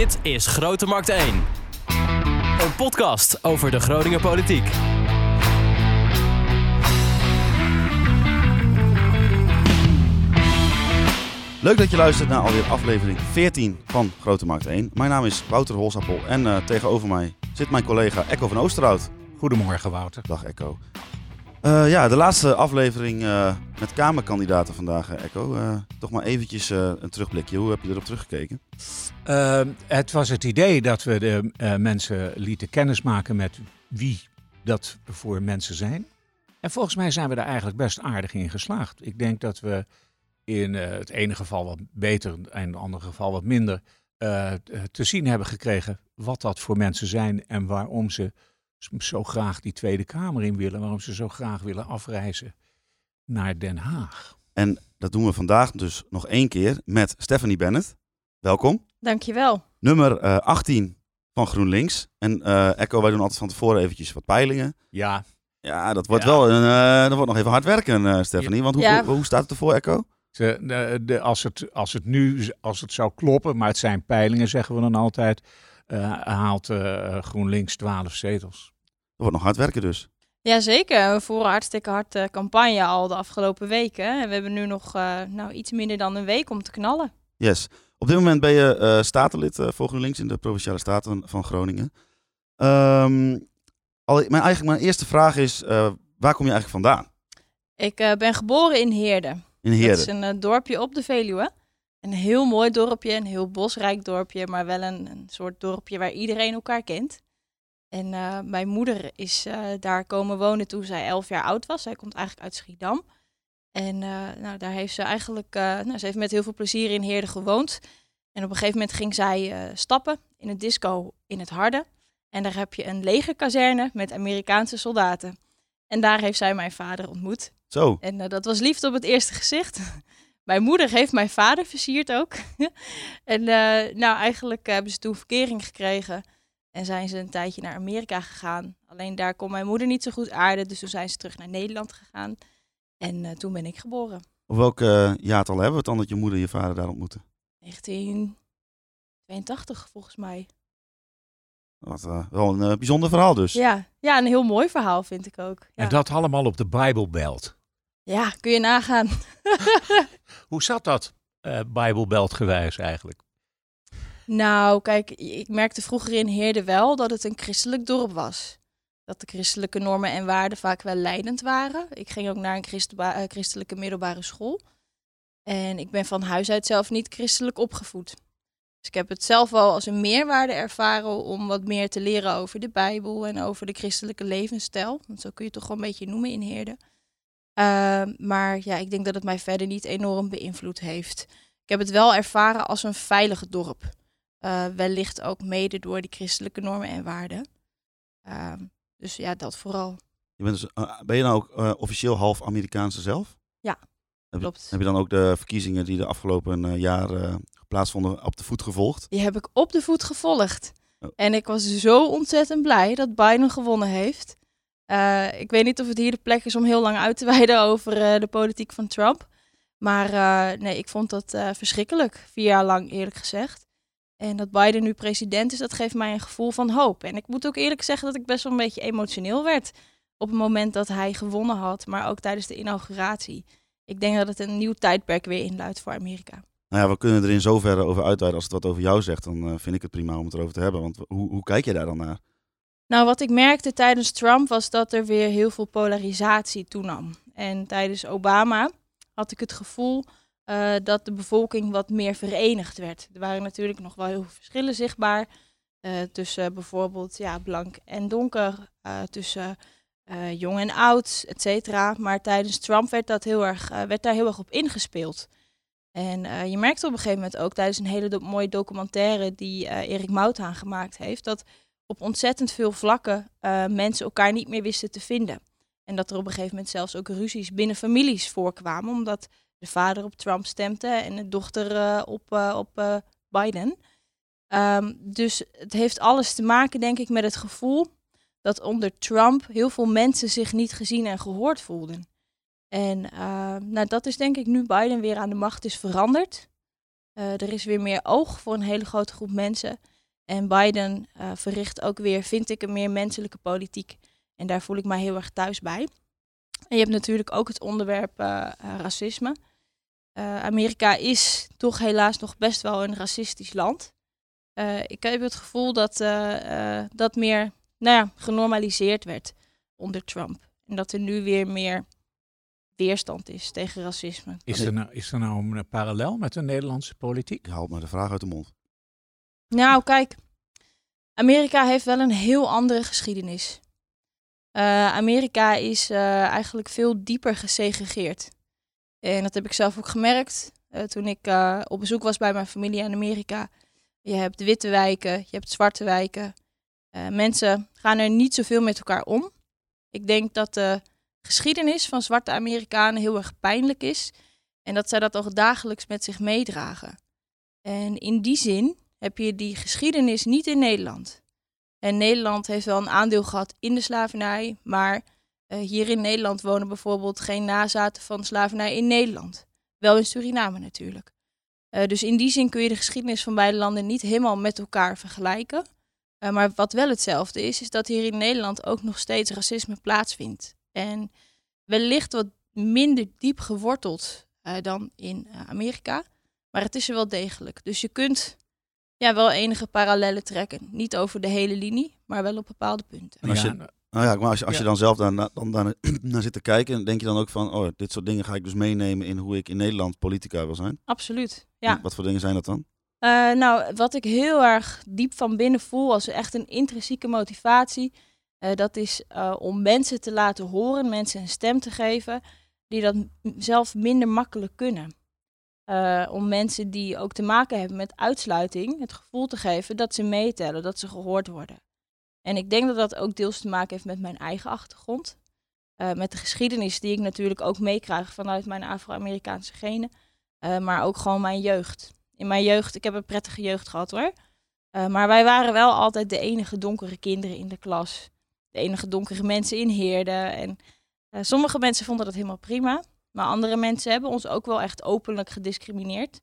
Dit is Grote Markt 1. Een podcast over de Groninger politiek. Leuk dat je luistert naar alweer aflevering 14 van Grote Markt 1. Mijn naam is Wouter Holsappel en eh, tegenover mij zit mijn collega Echo van Oosterhout. Goedemorgen, Wouter. Dag Echo. Eh, ja, de laatste aflevering eh, met Kamerkandidaten vandaag, eh, Echo. Toch maar eventjes een terugblikje. Hoe heb je erop teruggekeken? Het was het idee dat we de mensen lieten kennismaken met wie dat voor mensen zijn. En volgens mij zijn we daar eigenlijk best aardig in geslaagd. Ik denk dat we in het ene geval wat beter en in het andere geval wat minder te zien hebben gekregen wat dat voor mensen zijn en waarom ze zo graag die Tweede Kamer in willen, waarom ze zo graag willen afreizen naar Den Haag. En dat doen we vandaag dus nog één keer met Stephanie Bennett. Welkom. Dankjewel. Nummer uh, 18 van GroenLinks. En uh, Echo, wij doen altijd van tevoren eventjes wat peilingen. Ja. Ja, dat wordt ja. wel een, uh, dat wordt nog even hard werken, uh, Stephanie. Want hoe, ja. hoe, hoe, staat het ervoor, Echo? De, de, de, als, het, als het nu als het zou kloppen, maar het zijn peilingen, zeggen we dan altijd, uh, haalt GroenLinks 12 zetels. Wordt nog hard werken dus. Jazeker, we voeren hartstikke hard uh, campagne al de afgelopen weken. En we hebben nu nog uh, nou, iets minder dan een week om te knallen. Yes. Op dit moment ben je uh, statenlid voor GroenLinks in de Provinciale Staten van Groningen. Um, al, mijn, eigenlijk mijn eerste vraag is, waar kom je eigenlijk vandaan? Ik ben geboren in Heerden. In Heerden? Dat is een dorpje op de Veluwe. Een heel mooi dorpje, een heel bosrijk dorpje, maar wel een, een soort dorpje waar iedereen elkaar kent. En uh, mijn moeder is uh, daar komen wonen toen zij elf jaar oud was. Zij komt eigenlijk uit Schiedam. En uh, nou, daar heeft ze eigenlijk, nou, ze heeft met heel veel plezier in Heerden gewoond. En op een gegeven moment ging zij stappen in een disco in het Harde. En daar heb je een legerkazerne met Amerikaanse soldaten. En daar heeft zij mijn vader ontmoet. Zo. En dat was liefde op het eerste gezicht. mijn moeder heeft mijn vader versierd ook. en nou, eigenlijk hebben ze toen verkering gekregen. En zijn ze een tijdje naar Amerika gegaan. Alleen daar kon mijn moeder niet zo goed aarden. Dus toen zijn ze terug naar Nederland gegaan. En uh, toen ben ik geboren. Op welk uh, jaartal hebben we het dan dat je moeder en je vader daar ontmoette? 1982 volgens mij. Wat uh, wel een bijzonder verhaal dus. Ja. ja, een heel mooi verhaal vind ik ook. Ja. En dat allemaal op de Bijbelbelt. Ja, kun je nagaan. Hoe zat dat, Bijbelbelt gewijs eigenlijk? Nou, kijk, ik merkte vroeger in Heerde wel dat het een christelijk dorp was. Dat de christelijke normen en waarden vaak wel leidend waren. Ik ging ook naar een christelijke, christelijke middelbare school. En ik ben van huis uit zelf niet christelijk opgevoed. Dus ik heb het zelf wel als een meerwaarde ervaren om wat meer te leren over de Bijbel en over de christelijke levensstijl. Want zo kun je het toch wel een beetje noemen in Heerde. Uh, maar ja, ik denk dat het mij verder niet enorm beïnvloed heeft. Ik heb het wel ervaren als een veilig dorp. Uh, wellicht ook mede door die christelijke normen en waarden. Uh, dus ja, dat vooral. Je bent dus, uh, ben je nou ook uh, officieel half Amerikaanse zelf? Ja, heb klopt. Je, heb je dan ook de verkiezingen die de afgelopen jaar plaatsvonden op de voet gevolgd? Die heb ik op de voet gevolgd. Oh. En ik was zo ontzettend blij dat Biden gewonnen heeft. Ik weet niet of het hier de plek is om heel lang uit te wijden over de politiek van Trump. Maar nee, ik vond dat verschrikkelijk. Vier jaar lang, eerlijk gezegd. En dat Biden nu president is, dat geeft mij een gevoel van hoop. En ik moet ook eerlijk zeggen dat ik best wel een beetje emotioneel werd op het moment dat hij gewonnen had, maar ook tijdens de inauguratie. Ik denk dat het een nieuw tijdperk weer inluidt voor Amerika. Nou ja, we kunnen er in zoverre over uitweiden. Als het wat over jou zegt, dan uh, vind ik het prima om het erover te hebben. Want hoe, hoe kijk je daar dan naar? Nou, wat ik merkte tijdens Trump was dat er weer heel veel polarisatie toenam. En tijdens Obama had ik het gevoel uh, dat de bevolking wat meer verenigd werd. Er waren natuurlijk nog wel heel veel verschillen zichtbaar. Uh, tussen bijvoorbeeld ja, blank en donker, uh, tussen jong en oud, et cetera. Maar tijdens Trump werd, dat heel erg, werd daar heel erg op ingespeeld. En je merkte op een gegeven moment ook tijdens een hele mooie documentaire die Erik Mouthaan gemaakt heeft, dat op ontzettend veel vlakken mensen elkaar niet meer wisten te vinden. En dat er op een gegeven moment zelfs ook ruzies binnen families voorkwamen, omdat de vader op Trump stemde en de dochter uh, op, uh, op uh, Biden. Um, dus het heeft alles te maken, denk ik, met het gevoel dat onder Trump heel veel mensen zich niet gezien en gehoord voelden. En nou, dat is denk ik nu Biden weer aan de macht is veranderd. er is weer meer oog voor een hele grote groep mensen. En Biden verricht ook weer, vind ik, een meer menselijke politiek. En daar voel ik mij heel erg thuis bij. En je hebt natuurlijk ook het onderwerp racisme. Amerika is toch helaas nog best wel een racistisch land. ik heb het gevoel dat dat meer nou ja, genormaliseerd werd onder Trump. En dat er nu weer meer weerstand is tegen racisme. Is er nou, is er nou een parallel met de Nederlandse politiek? Je haalt me de vraag uit de mond. Nou, kijk. Amerika heeft wel een heel andere geschiedenis. Uh, Amerika is uh, eigenlijk veel dieper gesegregeerd. En dat heb ik zelf ook gemerkt uh, toen ik op bezoek was bij mijn familie in Amerika. Je hebt witte wijken, je hebt zwarte wijken. mensen gaan er niet zoveel met elkaar om. Ik denk dat de geschiedenis van zwarte Amerikanen heel erg pijnlijk is. En dat zij dat ook dagelijks met zich meedragen. En in die zin heb je die geschiedenis niet in Nederland. En Nederland heeft wel een aandeel gehad in de slavernij, maar hier in Nederland wonen bijvoorbeeld geen nazaten van slavernij in Nederland. Wel in Suriname natuurlijk. Uh, dus in die zin kun je de geschiedenis van beide landen niet helemaal met elkaar vergelijken. Uh, maar wat wel hetzelfde is, is dat hier in Nederland ook nog steeds racisme plaatsvindt. En wellicht wat minder diep geworteld dan in Amerika. Maar het is er wel degelijk. Dus je kunt ja, wel enige parallellen trekken. Niet over de hele linie, maar wel op bepaalde punten. als je, nou ja, maar als, als je dan zelf daar, dan, dan, naar zit te kijken, denk je dan ook van, oh, dit soort dingen ga ik dus meenemen in hoe ik in Nederland politica wil zijn? Absoluut, ja. wat voor dingen zijn dat dan? Uh, nou, wat ik heel erg diep van binnen voel als echt een intrinsieke motivatie, uh, dat is uh, om mensen te laten horen, mensen een stem te geven, die dat zelf minder makkelijk kunnen. Om mensen die ook te maken hebben met uitsluiting het gevoel te geven dat ze meetellen, dat ze gehoord worden. En ik denk dat dat ook deels te maken heeft met mijn eigen achtergrond. Uh, met de geschiedenis die ik natuurlijk ook meekrijg vanuit mijn Afro-Amerikaanse genen. Uh, maar ook gewoon mijn jeugd. In mijn jeugd, ik heb een prettige jeugd gehad hoor. maar wij waren wel altijd de enige donkere kinderen in de klas. De enige donkere mensen in Heerden. En sommige mensen vonden dat helemaal prima. Maar andere mensen hebben ons ook wel echt openlijk gediscrimineerd.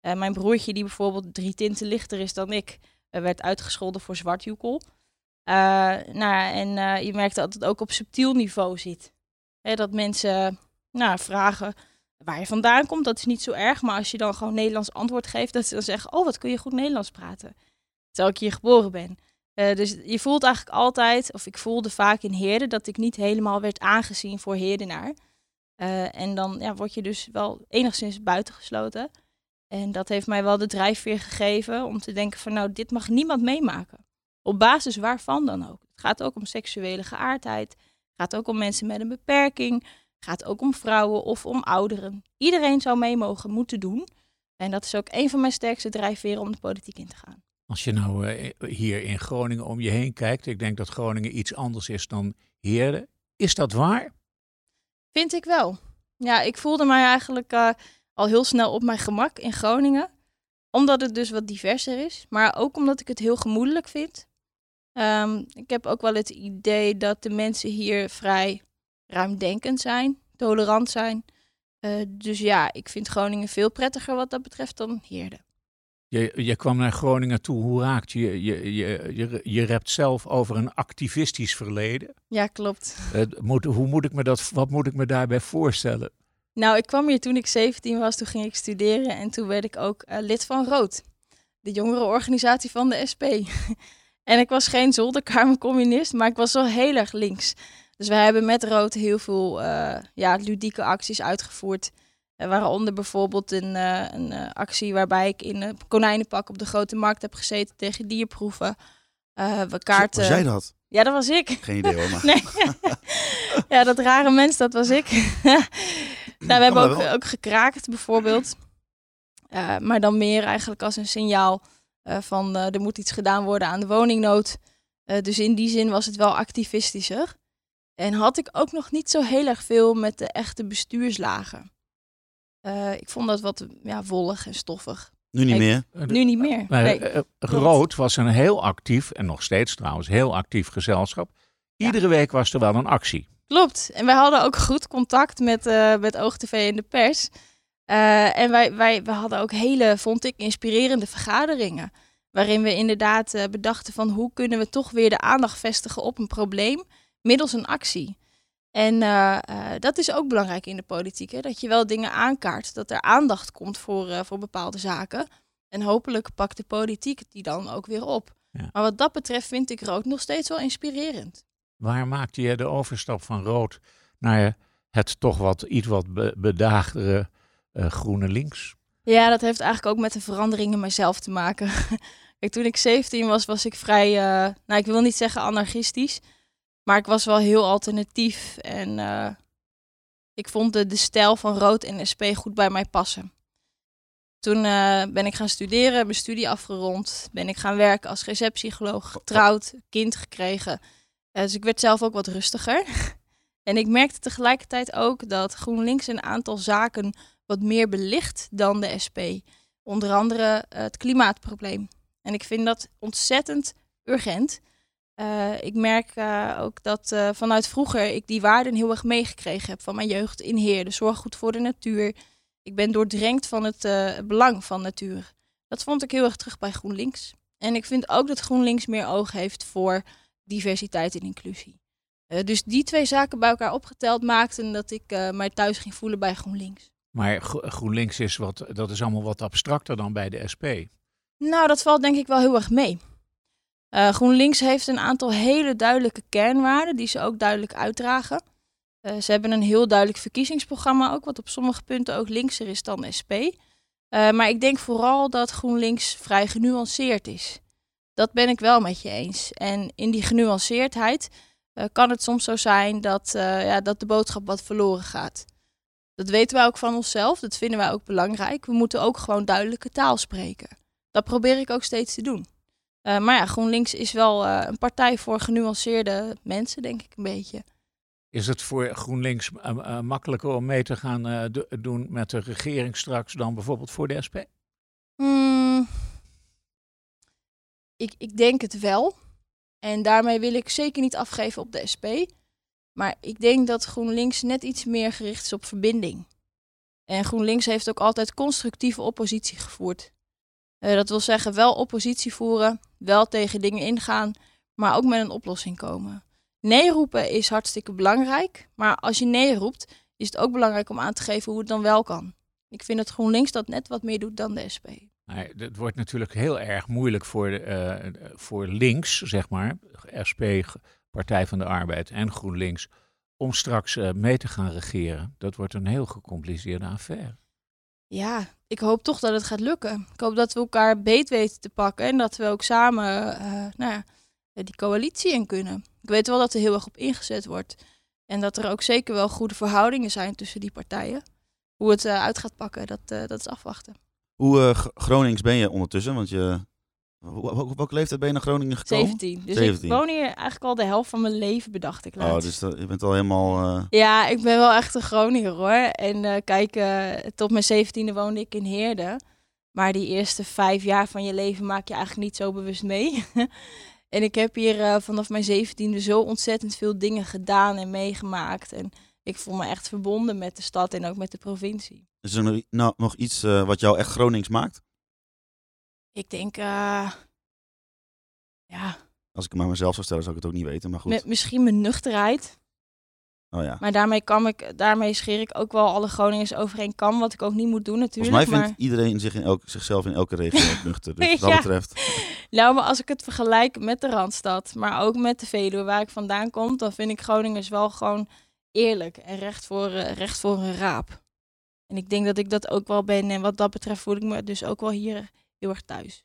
Mijn broertje, die bijvoorbeeld drie tinten lichter is dan ik, werd uitgescholden voor zwartjoekel. Uh, nou, en je merkt dat het ook op subtiel niveau zit. Hè, dat mensen nou, vragen waar je vandaan komt, dat is niet zo erg. Maar als je dan gewoon Nederlands antwoord geeft, dat ze dan zeggen, oh, wat kun je goed Nederlands praten. Terwijl ik hier geboren ben. dus je voelt eigenlijk altijd, of ik voelde vaak in Heerden, dat ik niet helemaal werd aangezien voor Heerdenaar. Uh, en dan ja, word je dus wel enigszins buitengesloten. En dat heeft mij wel de drijfveer gegeven om te denken van nou, dit mag niemand meemaken. Op basis waarvan dan ook. Het gaat ook om seksuele geaardheid. Het gaat ook om mensen met een beperking. Het gaat ook om vrouwen of om ouderen. Iedereen zou mee mogen moeten doen. En dat is ook een van mijn sterkste drijfveren om de politiek in te gaan. Als je nou uh, hier in Groningen om je heen kijkt, ik denk dat Groningen iets anders is dan Heerden. Is dat waar? Vind ik wel. Ja, ik voelde mij eigenlijk uh, al heel snel op mijn gemak in Groningen. Omdat het dus wat diverser is. Maar ook omdat ik het heel gemoedelijk vind. Um, ik heb ook wel het idee dat de mensen hier vrij ruimdenkend zijn, tolerant zijn. Uh, dus ja, ik vind Groningen veel prettiger wat dat betreft dan Heerde. Je, je kwam naar Groningen toe. Hoe raakt je? Je, je, je, je rept zelf over een activistisch verleden. Ja, klopt. moet, hoe moet ik me dat, wat moet ik me daarbij voorstellen? Nou, ik kwam hier toen ik 17 was. Toen ging ik studeren en toen werd ik ook uh, lid van Rood. De jongerenorganisatie van de SP. en ik was geen zolderkamercommunist, maar ik was wel heel erg links. Dus wij hebben met Rood heel veel uh, ja, ludieke acties uitgevoerd. Uh, waaronder bijvoorbeeld een, uh, een uh, actie waarbij ik in een konijnenpak op de grote markt heb gezeten tegen dierproeven. we kaarten... Was jij dat? Ja, dat was ik. Geen idee hoor, maar... nee. ja, dat rare mens, dat was ik. nou, we hebben ook, ook gekraakt bijvoorbeeld. maar dan meer eigenlijk als een signaal van er moet iets gedaan worden aan de woningnood. dus in die zin was het wel activistischer. En had ik ook nog niet zo heel erg veel met de echte bestuurslagen. Uh, ik vond dat wat ja, wollig en stoffig. Nu niet meer? Nu niet meer. Nee, Rood was een heel actief, en nog steeds trouwens, heel actief gezelschap. Iedere ja. week was er wel een actie. Klopt. En wij hadden ook goed contact met, uh, met OogTV en de pers. En wij, wij, wij hadden ook hele, vond ik, inspirerende vergaderingen. Waarin we inderdaad uh, bedachten van hoe kunnen we toch weer de aandacht vestigen op een probleem middels een actie. En uh, uh, dat is ook belangrijk in de politiek, hè? dat je wel dingen aankaart, dat er aandacht komt voor, voor bepaalde zaken. En hopelijk pakt de politiek die dan ook weer op. Ja. Maar wat dat betreft vind ik rood nog steeds wel inspirerend. Waar maakte je de overstap van rood naar het toch wat iets wat bedaagdere uh, groene links? Ja, dat heeft eigenlijk ook met de verandering in mezelf te maken. Kijk, toen ik 17 was, was ik vrij, uh, nou ik wil niet zeggen anarchistisch, maar ik was wel heel alternatief. En uh, ik vond de, de stijl van rood en SP goed bij mij passen. Toen ben ik gaan studeren, mijn studie afgerond. Ben ik gaan werken als receptiegoloog, getrouwd, kind gekregen. Dus ik werd zelf ook wat rustiger. en ik merkte tegelijkertijd ook dat GroenLinks een aantal zaken wat meer belicht dan de SP. Onder andere uh, het klimaatprobleem. En ik vind dat ontzettend urgent. ik merk ook dat vanuit vroeger ik die waarden heel erg meegekregen heb van mijn jeugd in Heer. De zorg goed voor de natuur, ik ben doordrenkt van het belang van natuur. Dat vond ik heel erg terug bij GroenLinks. En ik vind ook dat GroenLinks meer oog heeft voor diversiteit en inclusie. Dus die twee zaken bij elkaar opgeteld maakten dat ik mij thuis ging voelen bij GroenLinks. Maar GroenLinks is, wat, dat is allemaal wat abstracter dan bij de SP. Nou, dat valt denk ik wel heel erg mee. GroenLinks heeft een aantal hele duidelijke kernwaarden die ze ook duidelijk uitdragen. Uh, ze hebben een heel duidelijk verkiezingsprogramma ook, wat op sommige punten ook linkser is dan SP. Uh, maar ik denk vooral dat GroenLinks vrij genuanceerd is. Dat ben ik wel met je eens. En in die genuanceerdheid kan het soms zo zijn dat, ja, dat de boodschap wat verloren gaat. Dat weten wij ook van onszelf, dat vinden wij ook belangrijk. We moeten ook gewoon duidelijke taal spreken. Dat probeer ik ook steeds te doen. maar ja, GroenLinks is wel een partij voor genuanceerde mensen, denk ik een beetje. Is het voor GroenLinks uh, makkelijker om mee te gaan doen met de regering straks dan bijvoorbeeld voor de SP? Mm, ik, ik denk het wel. En daarmee wil ik zeker niet afgeven op de SP. Maar ik denk dat GroenLinks net iets meer gericht is op verbinding. En GroenLinks heeft ook altijd constructieve oppositie gevoerd. Uh, dat wil zeggen, wel oppositie voeren, wel tegen dingen ingaan, maar ook met een oplossing komen. Nee roepen is hartstikke belangrijk. Maar als je nee roept, is het ook belangrijk om aan te geven hoe het dan wel kan. Ik vind dat GroenLinks dat net wat meer doet dan de SP. Nee, het wordt natuurlijk heel erg moeilijk voor, de, uh, voor links, zeg maar, SP, Partij van de Arbeid en GroenLinks, om straks uh, mee te gaan regeren. Dat wordt een heel gecompliceerde affaire. Ja, ik hoop toch dat het gaat lukken. Ik hoop dat we elkaar beet weten te pakken en dat we ook samen uh, nou ja, die coalitie in kunnen. Ik weet wel dat er heel erg op ingezet wordt. En dat er ook zeker wel goede verhoudingen zijn tussen die partijen. Hoe het uh, uit gaat pakken, dat, uh, dat is afwachten. Hoe uh, Gronings ben je ondertussen? Want je, welke leeftijd ben je naar Groningen gekomen? 17. Dus 17. ik woon hier eigenlijk al de helft van mijn leven, bedacht ik laatst. Oh, dus dat, je bent al helemaal... Ja, ik ben wel echt een Groninger hoor. En kijk, tot mijn zeventiende woonde ik in Heerde. Maar die eerste vijf jaar van je leven maak je eigenlijk niet zo bewust mee. En ik heb hier vanaf mijn zeventiende zo ontzettend veel dingen gedaan en meegemaakt. En ik voel me echt verbonden met de stad en ook met de provincie. Is er nou, nog iets wat jou echt Gronings maakt? Ik denk, uh, ja. Als ik het maar mezelf zou stellen, zou ik het ook niet weten. Maar goed. misschien mijn nuchterheid. Oh ja. Maar daarmee, kan ik, daarmee scheer ik ook wel alle Groningers overeen kan, wat ik ook niet moet doen natuurlijk. Volgens mij vindt iedereen zich in elk, zichzelf in elke regio nuchter. Dus wat dat ja. betreft. Nou, maar als ik het vergelijk met de Randstad, maar ook met de Veluwe waar ik vandaan kom, dan vind ik Groningers wel gewoon eerlijk en recht voor, uh, recht voor een raap. En ik denk dat ik dat ook wel ben. En wat dat betreft voel ik me dus ook wel hier heel erg thuis.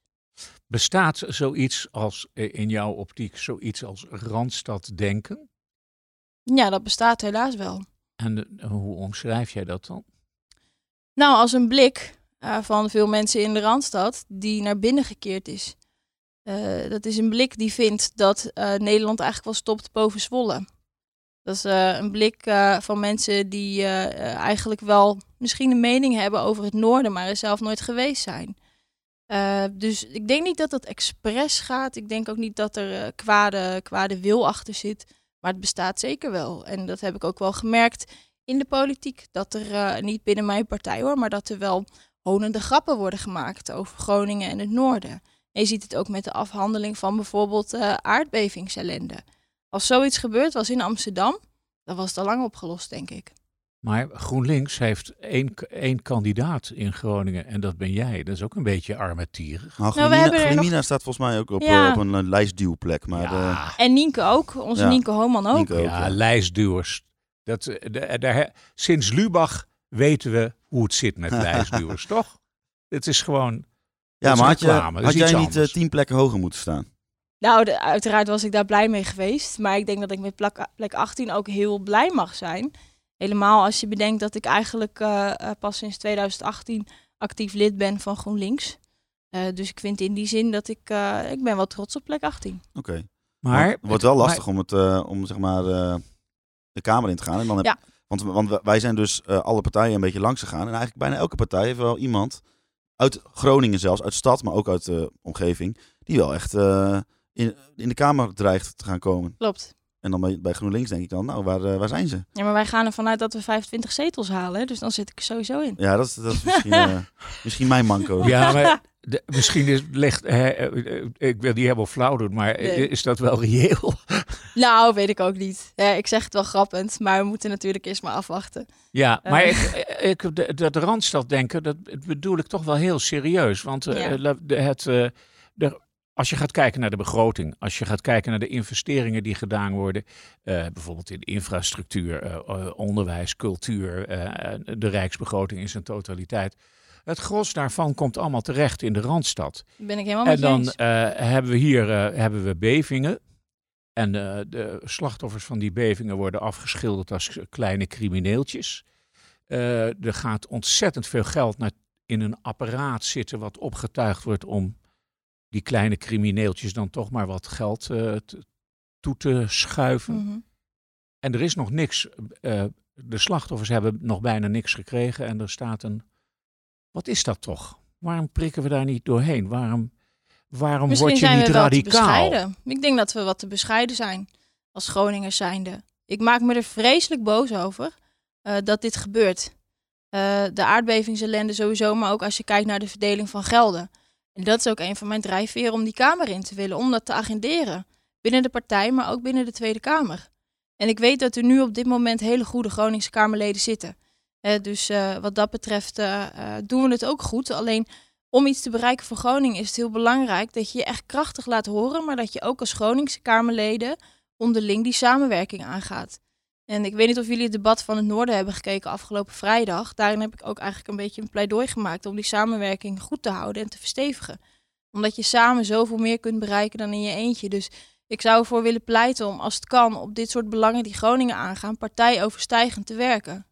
Bestaat zoiets als in jouw optiek zoiets als Randstad denken? Ja, dat bestaat helaas wel. En hoe omschrijf jij dat dan? Nou, als een blik uh, van veel mensen in de Randstad die naar binnen gekeerd is. Uh, dat is een blik die vindt dat uh, Nederland eigenlijk wel stopt boven Zwolle. Dat is een blik van mensen die eigenlijk wel misschien een mening hebben over het noorden, maar er zelf nooit geweest zijn. Dus ik denk niet dat dat expres gaat. Ik denk ook niet dat er kwade, kwade wil achter zit. Maar het bestaat zeker wel. En dat heb ik ook wel gemerkt in de politiek. Dat er uh, niet binnen mijn partij hoor, maar dat er wel honende grappen worden gemaakt over Groningen en het noorden. En je ziet het ook met de afhandeling van bijvoorbeeld uh, aardbevingsellende. Als zoiets gebeurd was in Amsterdam, dan was het al lang opgelost, denk ik. Maar GroenLinks heeft één, één kandidaat in Groningen en dat ben jij. Dat is ook een beetje armetierig. Nou, Glimina, nog- staat volgens mij ook op, Ja. eh, op een eh, lijstduwplek. Maar de- ja, En Nienke ook, onze Ja. Nienke Hooman ook. Nienke ook, ja, ja. lijstduwers. Dat, eh, de, de- sinds Lubach weten we hoe het zit met lijstduwers, toch? Het is gewoon... ja, is maar had, je, had jij niet eh, anders. tien plekken hoger moeten staan? Nou, de- uiteraard was ik daar blij mee geweest. Maar ik denk dat ik met plak, plek 18 ook heel blij mag zijn. Helemaal als je bedenkt dat ik eigenlijk eh, eh, pas sinds 2018 actief lid ben van GroenLinks. Eh, dus ik vind in die zin dat ik, eh, ik ben wel trots op plek 18. Oké. Maar het wordt wel lastig om, het, eh, om zeg maar, eh, de Kamer in te gaan. En dan heb, Ja. Want, want wij zijn dus alle partijen een beetje langs gegaan. En eigenlijk bijna elke partij heeft wel iemand uit Groningen zelfs, uit stad, maar ook uit de omgeving, die wel echt eh, in, in de Kamer dreigt te gaan komen. Klopt. En dan bij, bij GroenLinks denk ik dan, nou, waar, eh, waar zijn ze? Ja, maar wij gaan ervan uit dat we 25 zetels halen. hè, Dus dan zit ik er sowieso in. Ja, dat, is- dat is misschien, eh, misschien mijn manco. Ja, maar de- misschien is, ligt, hè, eh, ik wil die helemaal flauw doen, maar Nee. is dat wel reëel? Nou, weet ik ook niet. Ja, ik zeg het wel grappend, maar we moeten natuurlijk eerst maar afwachten. Ja, maar ik, ik, de, dat Randstad denken, dat bedoel ik toch wel heel serieus. Want eh, Ja. het, eh, de, als je gaat kijken naar de begroting, als je gaat kijken naar de investeringen die gedaan worden, eh, bijvoorbeeld in infrastructuur, eh, eh, onderwijs, cultuur, de rijksbegroting in zijn totaliteit. Het gros daarvan komt allemaal terecht in de Randstad. Ben ik helemaal met En je dan hebben we hier hebben we bevingen. En de slachtoffers van die bevingen worden afgeschilderd als kleine crimineeltjes. Er gaat ontzettend veel geld naar, in een apparaat zitten wat opgetuigd wordt om die kleine crimineeltjes dan toch maar wat geld eh, toe te schuiven. Mhm. En er is nog niks. eh, de slachtoffers hebben nog bijna niks gekregen. En er staat een. Wat is dat toch? Waarom prikken we daar niet doorheen? Waarom, waarom Misschien word je zijn niet we radicaal? bescheiden. Ik denk dat we wat te bescheiden zijn als Groningers zijnde. Ik maak me er vreselijk boos over eh, dat dit gebeurt. De aardbevingsellende sowieso, maar ook als je kijkt naar de verdeling van gelden. En dat is ook een van mijn drijfveren om die Kamer in te willen, om dat te agenderen. Binnen de partij, maar ook binnen de Tweede Kamer. En ik weet dat er nu op dit moment hele goede Groningse Kamerleden zitten. Dus eh, wat dat betreft eh, eh, doen we het ook goed. Alleen om iets te bereiken voor Groningen is het heel belangrijk dat je je echt krachtig laat horen, maar dat je ook als Groningse Kamerleden onderling die samenwerking aangaat. En ik weet niet of jullie het debat van het Noorden hebben gekeken afgelopen vrijdag. Daarin heb ik ook eigenlijk een beetje een pleidooi gemaakt om die samenwerking goed te houden en te verstevigen. Omdat je samen zoveel meer kunt bereiken dan in je eentje. Dus ik zou ervoor willen pleiten om, als het kan, op dit soort belangen die Groningen aangaan, partijoverstijgend te werken.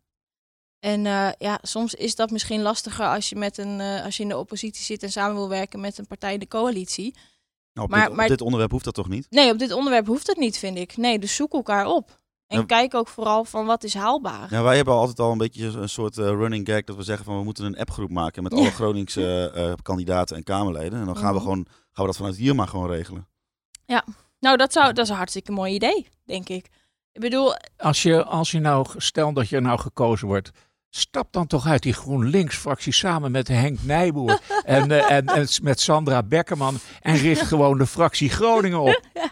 En eh, ja, soms is dat misschien lastiger als je, met een, eh, als je in de oppositie zit en samen wil werken met een partij in de coalitie. Nou, op, Maar- dit, op maar- dit onderwerp hoeft dat toch niet? Nee, op dit onderwerp hoeft het niet, vind ik. Nee, dus zoek elkaar op. En Ja. kijk ook vooral van wat is haalbaar. Ja, wij hebben altijd al een beetje een soort eh, running gag dat we zeggen van we moeten een appgroep maken met alle Ja. Groningse eh, kandidaten en Kamerleden. En dan gaan we Mhm. gewoon gaan we dat vanuit hier maar gewoon regelen. Nou, dat, zou, dat is een hartstikke mooi idee, denk ik. Ik bedoel, Als je, als je nou, stel dat je nou gekozen wordt, stap dan toch uit die GroenLinks-fractie samen met Henk Nijboer en, eh, en, en met Sandra Beckerman en richt gewoon de fractie Groningen op.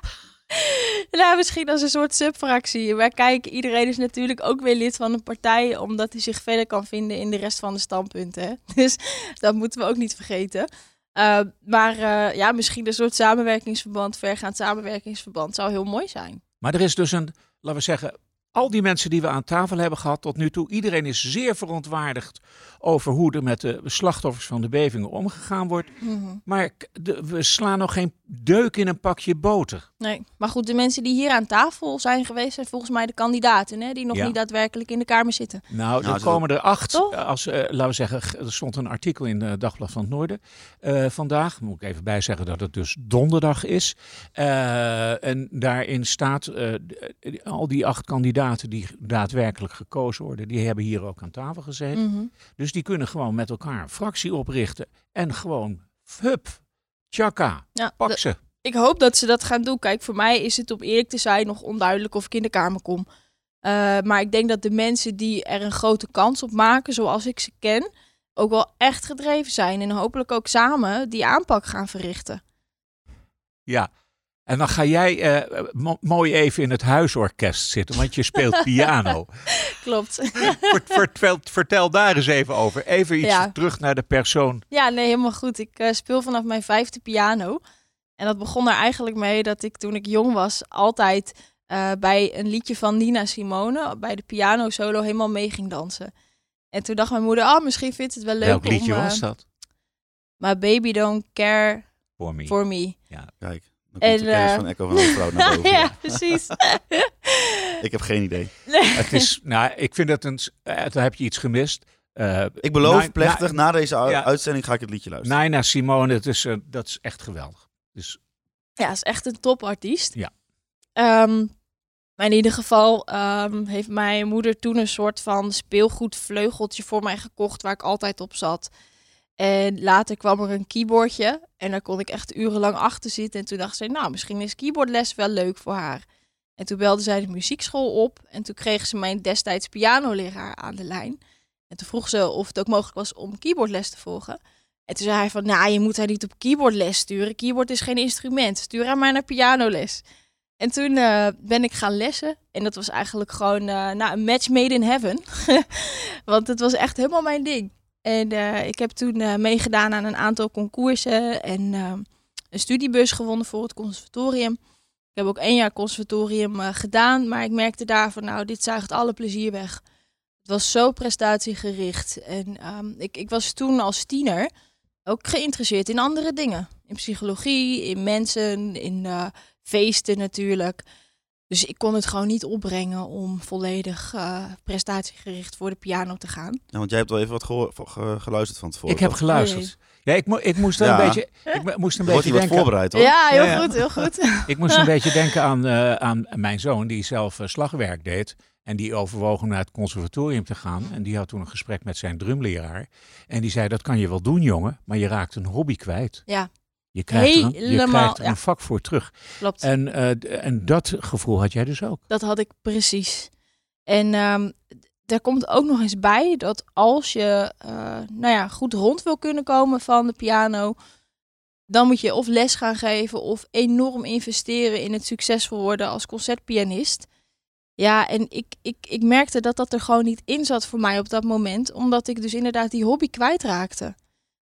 nou, misschien als een soort subfractie. Maar kijk, iedereen is natuurlijk ook weer lid van een partij, omdat hij zich verder kan vinden in de rest van de standpunten. Dus dat moeten we ook niet vergeten. Uh, maar uh, ja, misschien een soort samenwerkingsverband, vergaand samenwerkingsverband, zou heel mooi zijn. Maar er is dus een, laten we zeggen, al die mensen die we aan tafel hebben gehad tot nu toe, iedereen is zeer verontwaardigd over hoe er met de slachtoffers van de bevingen omgegaan wordt. Mm -hmm. Maar de, we slaan nog geen deuk in een pakje boter. Nee, maar goed, de mensen die hier aan tafel zijn geweest, zijn volgens mij de kandidaten, hè, die nog Ja. niet daadwerkelijk in de Kamer zitten. Nou, Nou, er komen er acht. Toch? Als, eh, laten we zeggen, er stond een artikel in de Dagblad van het Noorden eh, vandaag. Moet ik even bij zeggen dat het dus donderdag is. Eh, en daarin staat, eh, eh, al die acht kandidaten die daadwerkelijk gekozen worden, die hebben hier ook aan tafel gezeten. Mhm. Dus die kunnen gewoon met elkaar een fractie oprichten en gewoon, hup, tjaka, Ja, pak ze. ik hoop dat ze dat gaan doen. Kijk, voor mij is het om eerlijk te zijn nog onduidelijk of ik in de Kamer kom. Eh, maar ik denk dat de mensen die er een grote kans op maken, zoals ik ze ken, ook wel echt gedreven zijn. En hopelijk ook samen die aanpak gaan verrichten. Ja. En dan ga jij eh, mo- mooi even in het huisorkest zitten, want je speelt piano. Klopt. Vert- vertel, vertel daar eens even over. Even iets Ja. terug naar de persoon. Ja, nee, helemaal goed. Ik eh, speel vanaf mijn vijfde piano. En dat begon er eigenlijk mee dat ik toen ik jong was altijd eh, bij een liedje van Nina Simone, bij de piano solo, helemaal mee ging dansen. En toen dacht mijn moeder, ah, misschien vindt het wel leuk Welk liedje om... was dat? My baby don't care Voor me. for me. Kijk, dan En, de kennis eh, van Echo van naar boven. ja, precies. Ik heb geen idee. Het is, nou, ik vind dat een, s- eh, dan heb je iets gemist. Eh, Ik beloof Na- plechtig, na deze Ja. uitzending ga ik het liedje luisteren. Naina Simone, dat is, dat is echt geweldig. Dus Ja, is echt een topartiest. Ja. Ehm, maar in ieder geval ehm, heeft mijn moeder toen een soort van speelgoedvleugeltje voor mij gekocht waar ik altijd op zat. En later kwam er een keyboardje en daar kon ik echt urenlang achter zitten. En toen dacht ze, nou, misschien is keyboardles wel leuk voor haar. En toen belde zij de muziekschool op en toen kreeg ze mijn destijds pianoleraar aan de lijn. En toen vroeg ze of het ook mogelijk was om keyboardles te volgen. En toen zei hij van, nou, je moet haar niet op keyboardles sturen. Keyboard is geen instrument. Stuur haar maar naar pianoles. En toen eh, ben ik gaan lessen. En dat was eigenlijk gewoon eh, nou, een match made in heaven. Want het was echt helemaal mijn ding. En eh, ik heb toen eh, meegedaan aan een aantal concoursen. En eh, een studiebus gewonnen voor het conservatorium. Ik heb ook één jaar conservatorium eh, gedaan. Maar ik merkte daar van, nou, dit zuigt alle plezier weg. Het was zo prestatiegericht. En ehm, ik, ik was toen als tiener ook geïnteresseerd in andere dingen. In psychologie, in mensen, in feesten natuurlijk. Dus ik kon het gewoon niet opbrengen om volledig eh, prestatiegericht voor de piano te gaan. Ja, want jij hebt wel even wat gehoor- ge- geluisterd van tevoren. ik heb geluisterd. Ja, ik, mo- ik moest er Ja. een beetje, ik mo- moest een beetje denken. voorbereid hoor. Ja, heel Ja, ja. goed, heel goed. Ik moest een beetje denken aan, eh, aan mijn zoon, die zelf eh, slagwerk deed. En die overwoog om naar het conservatorium te gaan. En die had toen een gesprek met zijn drumleraar. En die zei, dat kan je wel doen, jongen. Maar je raakt een hobby kwijt. Ja, Je krijgt er een, je Helemaal, krijgt er ja. een vak voor terug. klopt. En, eh, en dat gevoel had jij dus ook. Dat had ik precies. En ehm daar komt ook nog eens bij dat als je eh, nou ja, goed rond wil kunnen komen van de piano, dan moet je of les gaan geven of enorm investeren in het succesvol worden als concertpianist. Ja, en ik, ik, ik merkte dat dat er gewoon niet in zat voor mij op dat moment, omdat ik dus inderdaad die hobby kwijtraakte.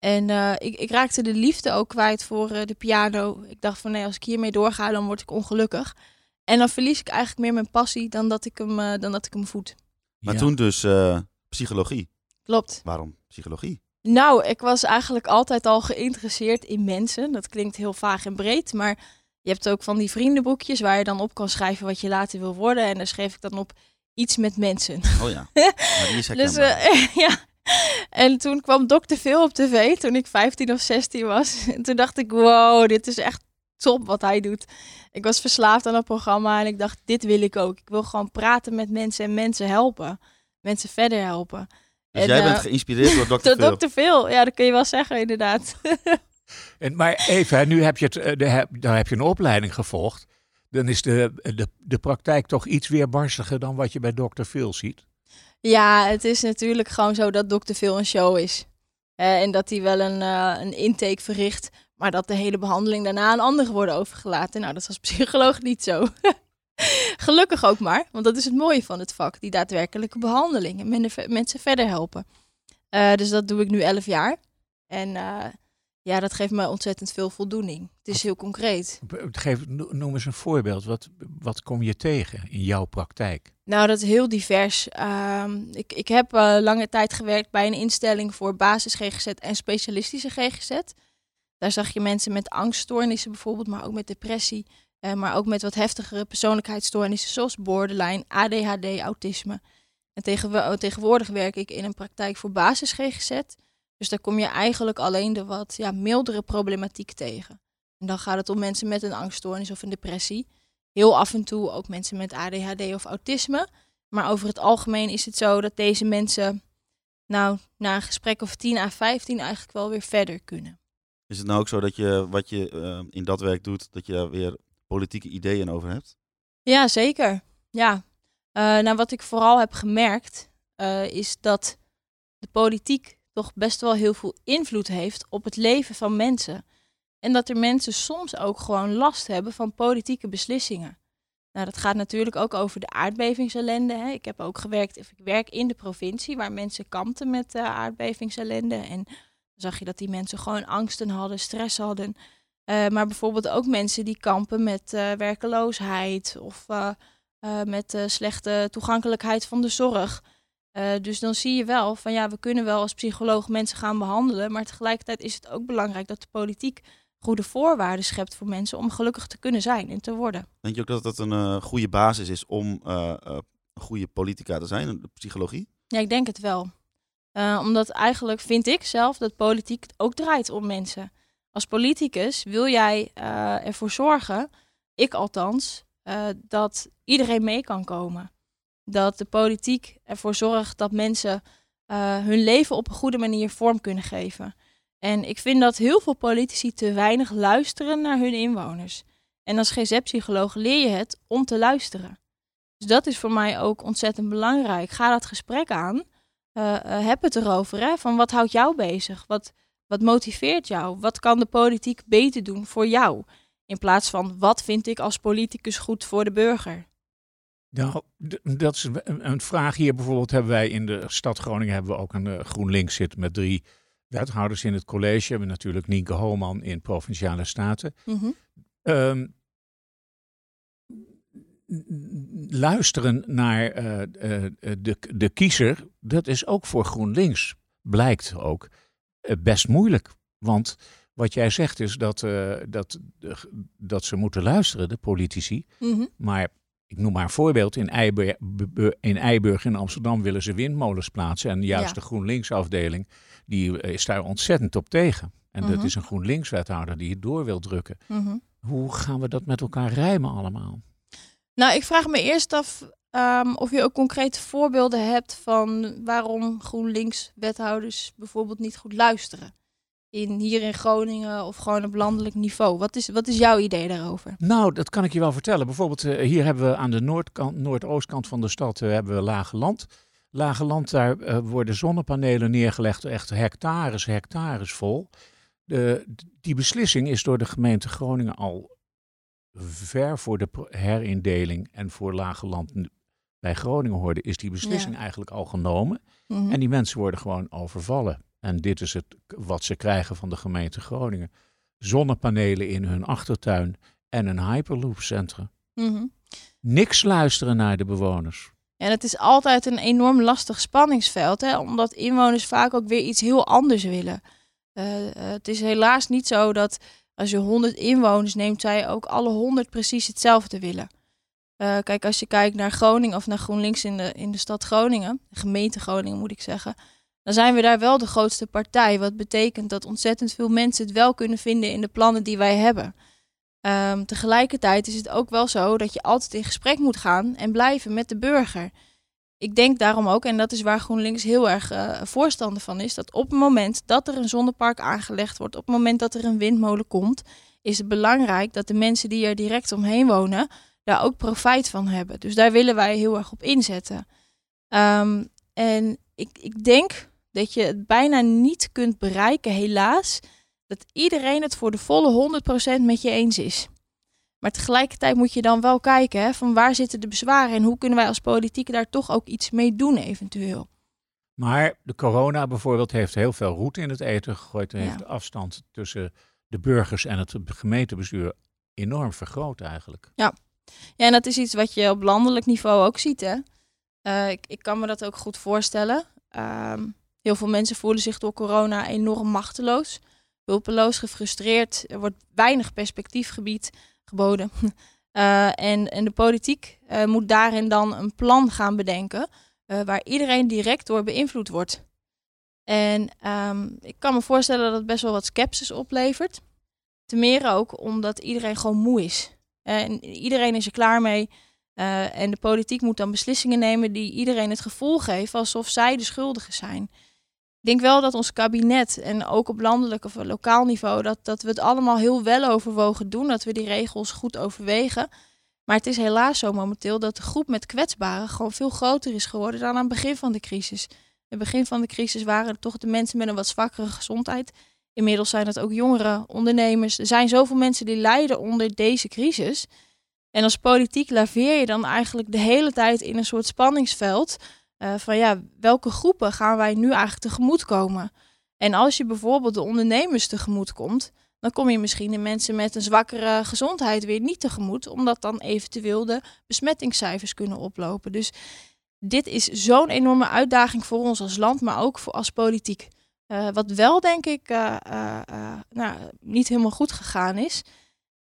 En eh, ik, ik raakte de liefde ook kwijt voor eh, de piano. Ik dacht van nee, als ik hiermee doorga, dan word ik ongelukkig. En dan verlies ik eigenlijk meer mijn passie dan dat ik hem, eh, dan dat ik hem voed. Maar Ja. toen dus eh, psychologie. Klopt. Waarom psychologie? Nou, ik was eigenlijk altijd al geïnteresseerd in mensen. Dat klinkt heel vaag en breed, maar je hebt ook van die vriendenboekjes waar je dan op kan schrijven wat je later wil worden. En daar schreef ik dan op iets met mensen. Oh ja, maar die is Dus ja. En toen kwam Dr. Phil op tv toen ik 15 of 16 was. En toen dacht ik, wow, dit is echt top wat hij doet. Ik was verslaafd aan dat programma en ik dacht, dit wil ik ook. Ik wil gewoon praten met mensen en mensen helpen. Mensen verder helpen. dus en, jij eh, bent geïnspireerd door Dr. Door Phil. Dr. Phil, ja, dat kun je wel zeggen inderdaad. En, maar even, nu heb je, het, eh, de, heb- daar heb je een opleiding gevolgd. Dan is de, de, de praktijk toch iets weerbarstiger dan wat je bij Dr. Phil ziet. Ja, het is natuurlijk gewoon zo dat Dr. Phil een show is. En dat hij wel een, eh, een intake verricht, maar dat de hele behandeling daarna aan anderen wordt overgelaten. Nou, dat is als psycholoog niet zo. Gelukkig ook maar, want dat is het mooie van het vak, die daadwerkelijke behandeling en men- mensen verder helpen. Eh, dus dat doe ik nu elf jaar. En eh, ja, dat geeft mij ontzettend veel voldoening. Het is heel concreet. Geef, no- noem eens een voorbeeld. Wat, wat kom je tegen in jouw praktijk? Nou, dat is heel divers. Ehm, ik, ik heb eh, lange tijd gewerkt bij een instelling voor basis GGZ en specialistische GGZ. Daar zag je mensen met angststoornissen bijvoorbeeld, maar ook met depressie. eh, maar ook met wat heftigere persoonlijkheidsstoornissen zoals borderline, ADHD, autisme. En tegenwo- tegenwoordig werk ik in een praktijk voor basis GGZ. Dus daar kom je eigenlijk alleen de wat ja, mildere problematiek tegen. En dan gaat het om mensen met een angststoornis of een depressie heel af en toe ook mensen met ADHD of autisme. Maar over het algemeen is het zo dat deze mensen, nou, na een gesprek of 10 à 15 eigenlijk wel weer verder kunnen. Is het nou ook zo dat je wat je eh, in dat werk doet, dat je daar weer politieke ideeën over hebt? Ja, zeker. Ja. Eh, nou, wat ik vooral heb gemerkt, eh, is dat de politiek toch best wel heel veel invloed heeft op het leven van mensen. En dat er mensen soms ook gewoon last hebben van politieke beslissingen. Nou, dat gaat natuurlijk ook over de aardbevingsellende. Hè. Ik heb ook gewerkt, ik werk in de provincie waar mensen kampten met uh, aardbevingsellende. En dan zag je dat die mensen gewoon angsten hadden, stress hadden. Uh, maar bijvoorbeeld ook mensen die kampen met uh, werkeloosheid of met slechte toegankelijkheid van de zorg. Dus dan zie je wel van ja, we kunnen wel als psycholoog mensen gaan behandelen. Maar tegelijkertijd is het ook belangrijk dat de politiek goede voorwaarden schept voor mensen om gelukkig te kunnen zijn en te worden. Denk je ook dat dat een uh, goede basis is om uh, goede politica te zijn, de psychologie? Ja, ik denk het wel. omdat eigenlijk vind ik zelf dat politiek ook draait om mensen. Als politicus wil jij ervoor zorgen, ik althans, dat iedereen mee kan komen. Dat de politiek ervoor zorgt dat mensen hun leven op een goede manier vorm kunnen geven. En ik vind dat heel veel politici te weinig luisteren naar hun inwoners. En als GZ-psycholoog leer je het om te luisteren. Dus dat is voor mij ook ontzettend belangrijk. Ga dat gesprek aan. Uh, uh, heb het erover. Hè? Van wat houdt jou bezig? Wat, wat motiveert jou? Wat kan de politiek beter doen voor jou? In plaats van wat vind ik als politicus goed voor de burger? Nou, dat is een vraag hier. Bijvoorbeeld hebben wij in de stad Groningen hebben we ook een uh, GroenLinks zit met drie wethouders in het college. We hebben natuurlijk Nienke Hooman in Provinciale Staten. Mm -hmm. um, luisteren naar uh, uh, de, de kiezer, dat is ook voor GroenLinks, blijkt ook, uh, best moeilijk. Want wat jij zegt is dat, dat, dat ze moeten luisteren, de politici. Mm -hmm. Maar ik noem maar een voorbeeld. In Eiburg, in Eiburg in Amsterdam willen ze windmolens plaatsen. En juist ja. de GroenLinks-afdeling die is daar ontzettend op tegen. En mm -hmm. dat is een GroenLinks-wethouder die het door wil drukken. Mm -hmm. Hoe gaan we dat met elkaar rijmen allemaal? Nou, ik vraag me eerst af um, of je ook concrete voorbeelden hebt van waarom GroenLinks-wethouders bijvoorbeeld niet goed luisteren. In, hier in Groningen of gewoon op landelijk niveau. Wat is, wat is jouw idee daarover? Nou, dat kan ik je wel vertellen. Bijvoorbeeld uh, hier hebben we aan de noordkant, noordoostkant van de stad uh, hebben we lage land. Lage land, daar uh, worden zonnepanelen neergelegd, echt hectares, hectares vol. De, die beslissing is door de gemeente Groningen al ver voor de herindeling en voor lage land bij Groningen hoorde, is die beslissing ja. eigenlijk al genomen. Mm -hmm. En die mensen worden gewoon overvallen. En dit is het wat ze krijgen van de gemeente Groningen. Zonnepanelen in hun achtertuin en een hyperloopcentrum. Mm -hmm. Niks luisteren naar de bewoners. En het is altijd een enorm lastig spanningsveld, hè, omdat inwoners vaak ook weer iets heel anders willen. Uh, het is helaas niet zo dat als je 100 inwoners neemt, zij ook alle 100 precies hetzelfde willen. Uh, kijk, als je kijkt naar Groningen of naar GroenLinks in de, in de stad Groningen, de gemeente Groningen moet ik zeggen, dan zijn we daar wel de grootste partij. Wat betekent dat ontzettend veel mensen het wel kunnen vinden in de plannen die wij hebben. Um, tegelijkertijd is het ook wel zo dat je altijd in gesprek moet gaan en blijven met de burger. Ik denk daarom ook, en dat is waar GroenLinks heel erg uh, voorstander van is, dat op het moment dat er een zonnepark aangelegd wordt, op het moment dat er een windmolen komt, is het belangrijk dat de mensen die er direct omheen wonen, daar ook profijt van hebben. Dus daar willen wij heel erg op inzetten. Um, en ik, ik denk dat je het bijna niet kunt bereiken, helaas, dat iedereen het voor de volle 100% met je eens is. Maar tegelijkertijd moet je dan wel kijken hè, van waar zitten de bezwaren en hoe kunnen wij als politiek daar toch ook iets mee doen eventueel. Maar de corona bijvoorbeeld heeft heel veel roet in het eten gegooid en ja. heeft de afstand tussen de burgers en het gemeentebestuur enorm vergroot eigenlijk. Ja. ja, en dat is iets wat je op landelijk niveau ook ziet. Hè? Uh, ik, ik kan me dat ook goed voorstellen. Um, heel veel mensen voelen zich door corona enorm machteloos hulpeloos, gefrustreerd. Er wordt weinig perspectiefgebied geboden. Uh, en, en de politiek uh, moet daarin dan een plan gaan bedenken uh, waar iedereen direct door beïnvloed wordt. En um, ik kan me voorstellen dat het best wel wat sceptisch oplevert. Ten meer ook omdat iedereen gewoon moe is. En iedereen is er klaar mee. en de politiek moet dan beslissingen nemen die iedereen het gevoel geven alsof zij de schuldigen zijn. Ik denk wel dat ons kabinet en ook op landelijk of lokaal niveau, dat, dat we het allemaal heel wel overwogen doen, dat we die regels goed overwegen. Maar het is helaas zo momenteel dat de groep met kwetsbaren gewoon veel groter is geworden dan aan het begin van de crisis. In het begin van de crisis waren het toch de mensen met een wat zwakkere gezondheid. Inmiddels zijn het ook jongere ondernemers. Er zijn zoveel mensen die lijden onder deze crisis. En als politiek laveer je dan eigenlijk de hele tijd in een soort spanningsveld. Uh, van ja, welke groepen gaan wij nu eigenlijk tegemoet komen? En als je bijvoorbeeld de ondernemers tegemoet komt, dan kom je misschien de mensen met een zwakkere gezondheid weer niet tegemoet, omdat dan eventueel de besmettingscijfers kunnen oplopen. Dus dit is zo'n enorme uitdaging voor ons als land, maar ook voor als politiek. Uh, wat wel denk ik uh, nou, niet helemaal goed gegaan is,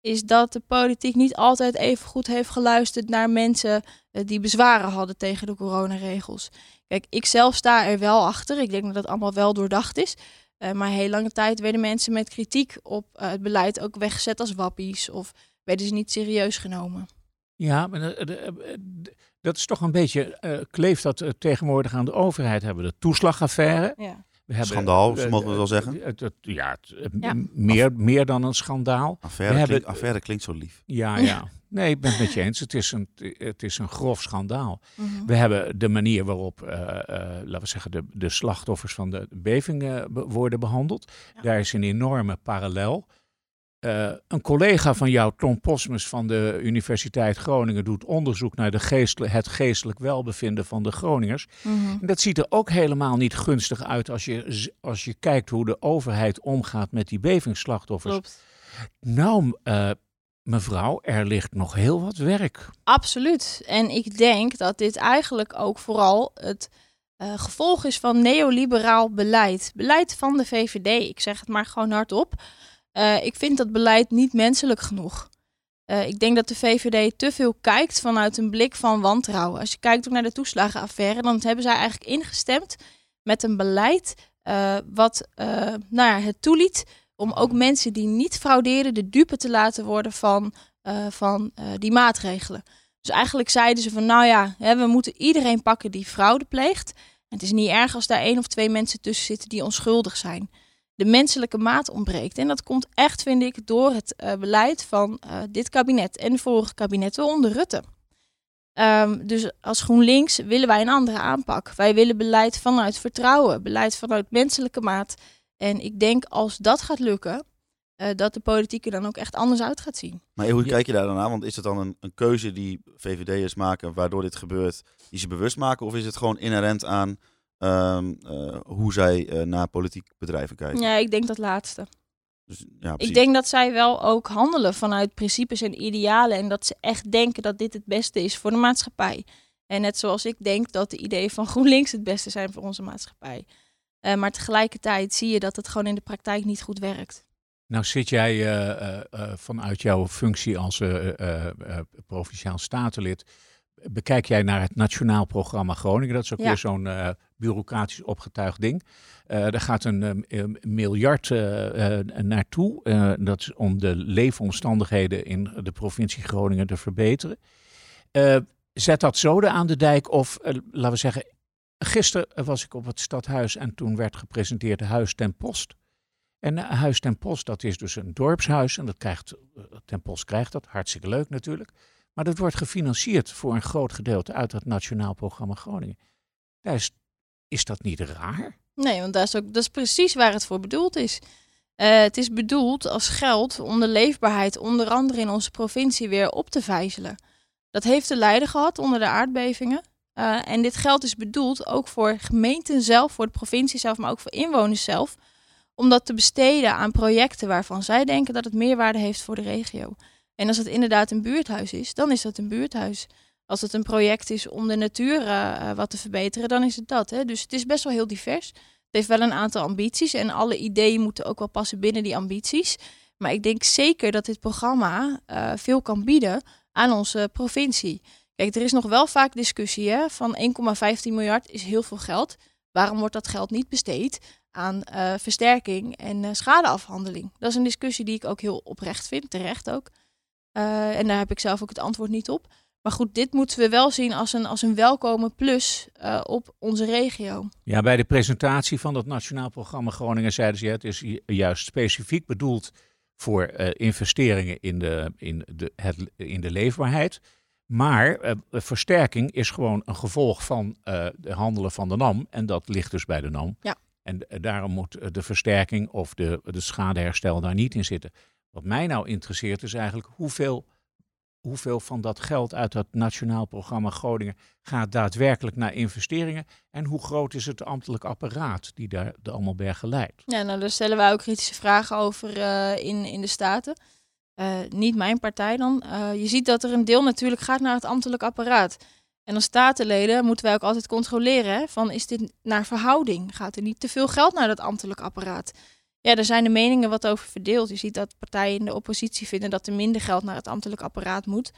is dat de politiek niet altijd even goed heeft geluisterd naar mensen die bezwaren hadden tegen de coronaregels. Kijk, ik zelf sta er wel achter. Ik denk dat het allemaal wel doordacht is. Uh, maar heel lange tijd werden mensen met kritiek op uh, het beleid ook weggezet als wappies of werden ze niet serieus genomen. Ja, maar uh, dat is toch een beetje, kleeft dat tegenwoordig aan de overheid. Hebben we de toeslagaffaire. Ja. We hebben, Schandaal, mogen we wel zeggen. ja, ja, Meer, meer dan een schandaal. Affaire, we hebben, affaire klinkt zo lief. Ja, ja. Nee, ik ben het met je eens. Het is een, het is een grof schandaal. Mhm. We hebben de manier waarop, uh, uh, laten we zeggen, de, de slachtoffers van de bevingen worden behandeld. Daar is een enorme parallel. Uh, een collega van jou, Tom Posmus van de Universiteit Groningen, doet onderzoek naar de geestelijk, het geestelijk welbevinden van de Groningers. Mm En dat ziet er ook helemaal niet gunstig uit als je, als je kijkt hoe de overheid omgaat met die bevingsslachtoffers. Klopt. Nou, uh, mevrouw, er ligt nog heel wat werk. Absoluut. En ik denk dat dit eigenlijk ook vooral het uh, gevolg is van neoliberaal beleid. Beleid van de VVD. Ik zeg het maar gewoon hardop. Uh, ik vind dat beleid niet menselijk genoeg. Uh, ik denk dat de VVD te veel kijkt vanuit een blik van wantrouwen. Als je kijkt ook naar de toeslagenaffaire, dan hebben zij eigenlijk ingestemd met een beleid wat nou ja, het toeliet om ook mensen die niet frauderen de dupe te laten worden van, van die maatregelen. Dus eigenlijk zeiden ze van nou ja, hè, we moeten iedereen pakken die fraude pleegt. En het is niet erg als daar één of twee mensen tussen zitten die onschuldig zijn. De menselijke maat ontbreekt. En dat komt echt, vind ik, door het uh, beleid van dit kabinet en de vorige kabinetten onder Rutte. Um, dus als GroenLinks willen wij een andere aanpak. Wij willen beleid vanuit vertrouwen, beleid vanuit menselijke maat. En ik denk als dat gaat lukken, uh, dat de politiek er dan ook echt anders uit gaat zien. Maar hoe kijk je daar dan aan? Want is het dan een, een keuze die VVD'ers maken waardoor dit gebeurt, die ze bewust maken? Of is het gewoon inherent aan um, uh, hoe zij uh, naar politiek bedrijven kijken? Ja, ik denk dat laatste. Dus, ja, ik denk dat zij wel ook handelen vanuit principes en idealen. En dat ze echt denken dat dit het beste is voor de maatschappij. En net zoals ik denk dat de ideeën van GroenLinks het beste zijn voor onze maatschappij. Uh, maar tegelijkertijd zie je dat het gewoon in de praktijk niet goed werkt. Nou zit jij uh, uh, vanuit jouw functie als provinciaal statenlid, bekijk jij naar het Nationaal Programma Groningen. Dat is ook weer zo'n bureaucratisch opgetuigd ding. daar gaat een miljard naartoe. dat is om de leefomstandigheden in de provincie Groningen te verbeteren. zet dat zoden aan de dijk of, laten we zeggen, Gisteren was ik op het stadhuis en toen werd gepresenteerd Huis ten Post. En uh, Huis ten Post, dat is dus een dorpshuis en dat krijgt, uh, ten Post krijgt dat, hartstikke leuk natuurlijk. Maar dat wordt gefinancierd voor een groot gedeelte uit het Nationaal Programma Groningen. Daar is, is dat niet raar? Nee, want dat is, ook, dat is precies waar het voor bedoeld is. Uh, het is bedoeld als geld om de leefbaarheid onder andere in onze provincie weer op te vijzelen. Dat heeft de leider gehad onder de aardbevingen. Uh, en dit geld is bedoeld ook voor gemeenten zelf, voor de provincie zelf, maar ook voor inwoners zelf. Om dat te besteden aan projecten waarvan zij denken dat het meerwaarde heeft voor de regio. En als het inderdaad een buurthuis is, dan is dat een buurthuis. Als het een project is om de natuur uh, wat te verbeteren, dan is het dat. Hè? Dus het is best wel heel divers. Het heeft wel een aantal ambities en alle ideeën moeten ook wel passen binnen die ambities. Maar ik denk zeker dat dit programma uh, veel kan bieden aan onze provincie. Kijk, er is nog wel vaak discussie hè, van 1,15 miljard is heel veel geld. Waarom wordt dat geld niet besteed aan versterking en schadeafhandeling? Dat is een discussie die ik ook heel oprecht vind, terecht ook. Uh, en daar heb ik zelf ook het antwoord niet op. Maar goed, dit moeten we wel zien als een, als een welkome plus op onze regio. Ja, bij de presentatie van dat Nationaal Programma Groningen zeiden ze, het is juist specifiek bedoeld voor investeringen in de, in, de, het, in de leefbaarheid. Maar uh, versterking is gewoon een gevolg van uh, de handelen van de NAM. En dat ligt dus bij de NAM. Ja. En eh, daarom moet eh, de versterking of de, de schadeherstel daar niet in zitten. Wat mij nou interesseert is eigenlijk hoeveel, hoeveel van dat geld uit dat Nationaal Programma Groningen gaat daadwerkelijk naar investeringen. En hoe groot is het ambtelijk apparaat die daar de allemaal bergen leidt. Ja, nou daar stellen wij ook kritische vragen over eh, in, in de Staten. Eh, niet mijn partij dan. Eh, je ziet dat er een deel natuurlijk gaat naar het ambtelijk apparaat. En als statenleden moeten wij ook altijd controleren van is dit naar verhouding? Gaat er niet te veel geld naar dat ambtelijk apparaat? Ja, daar zijn de meningen wat over verdeeld. Je ziet dat partijen in de oppositie vinden dat er minder geld naar het ambtelijk apparaat moet.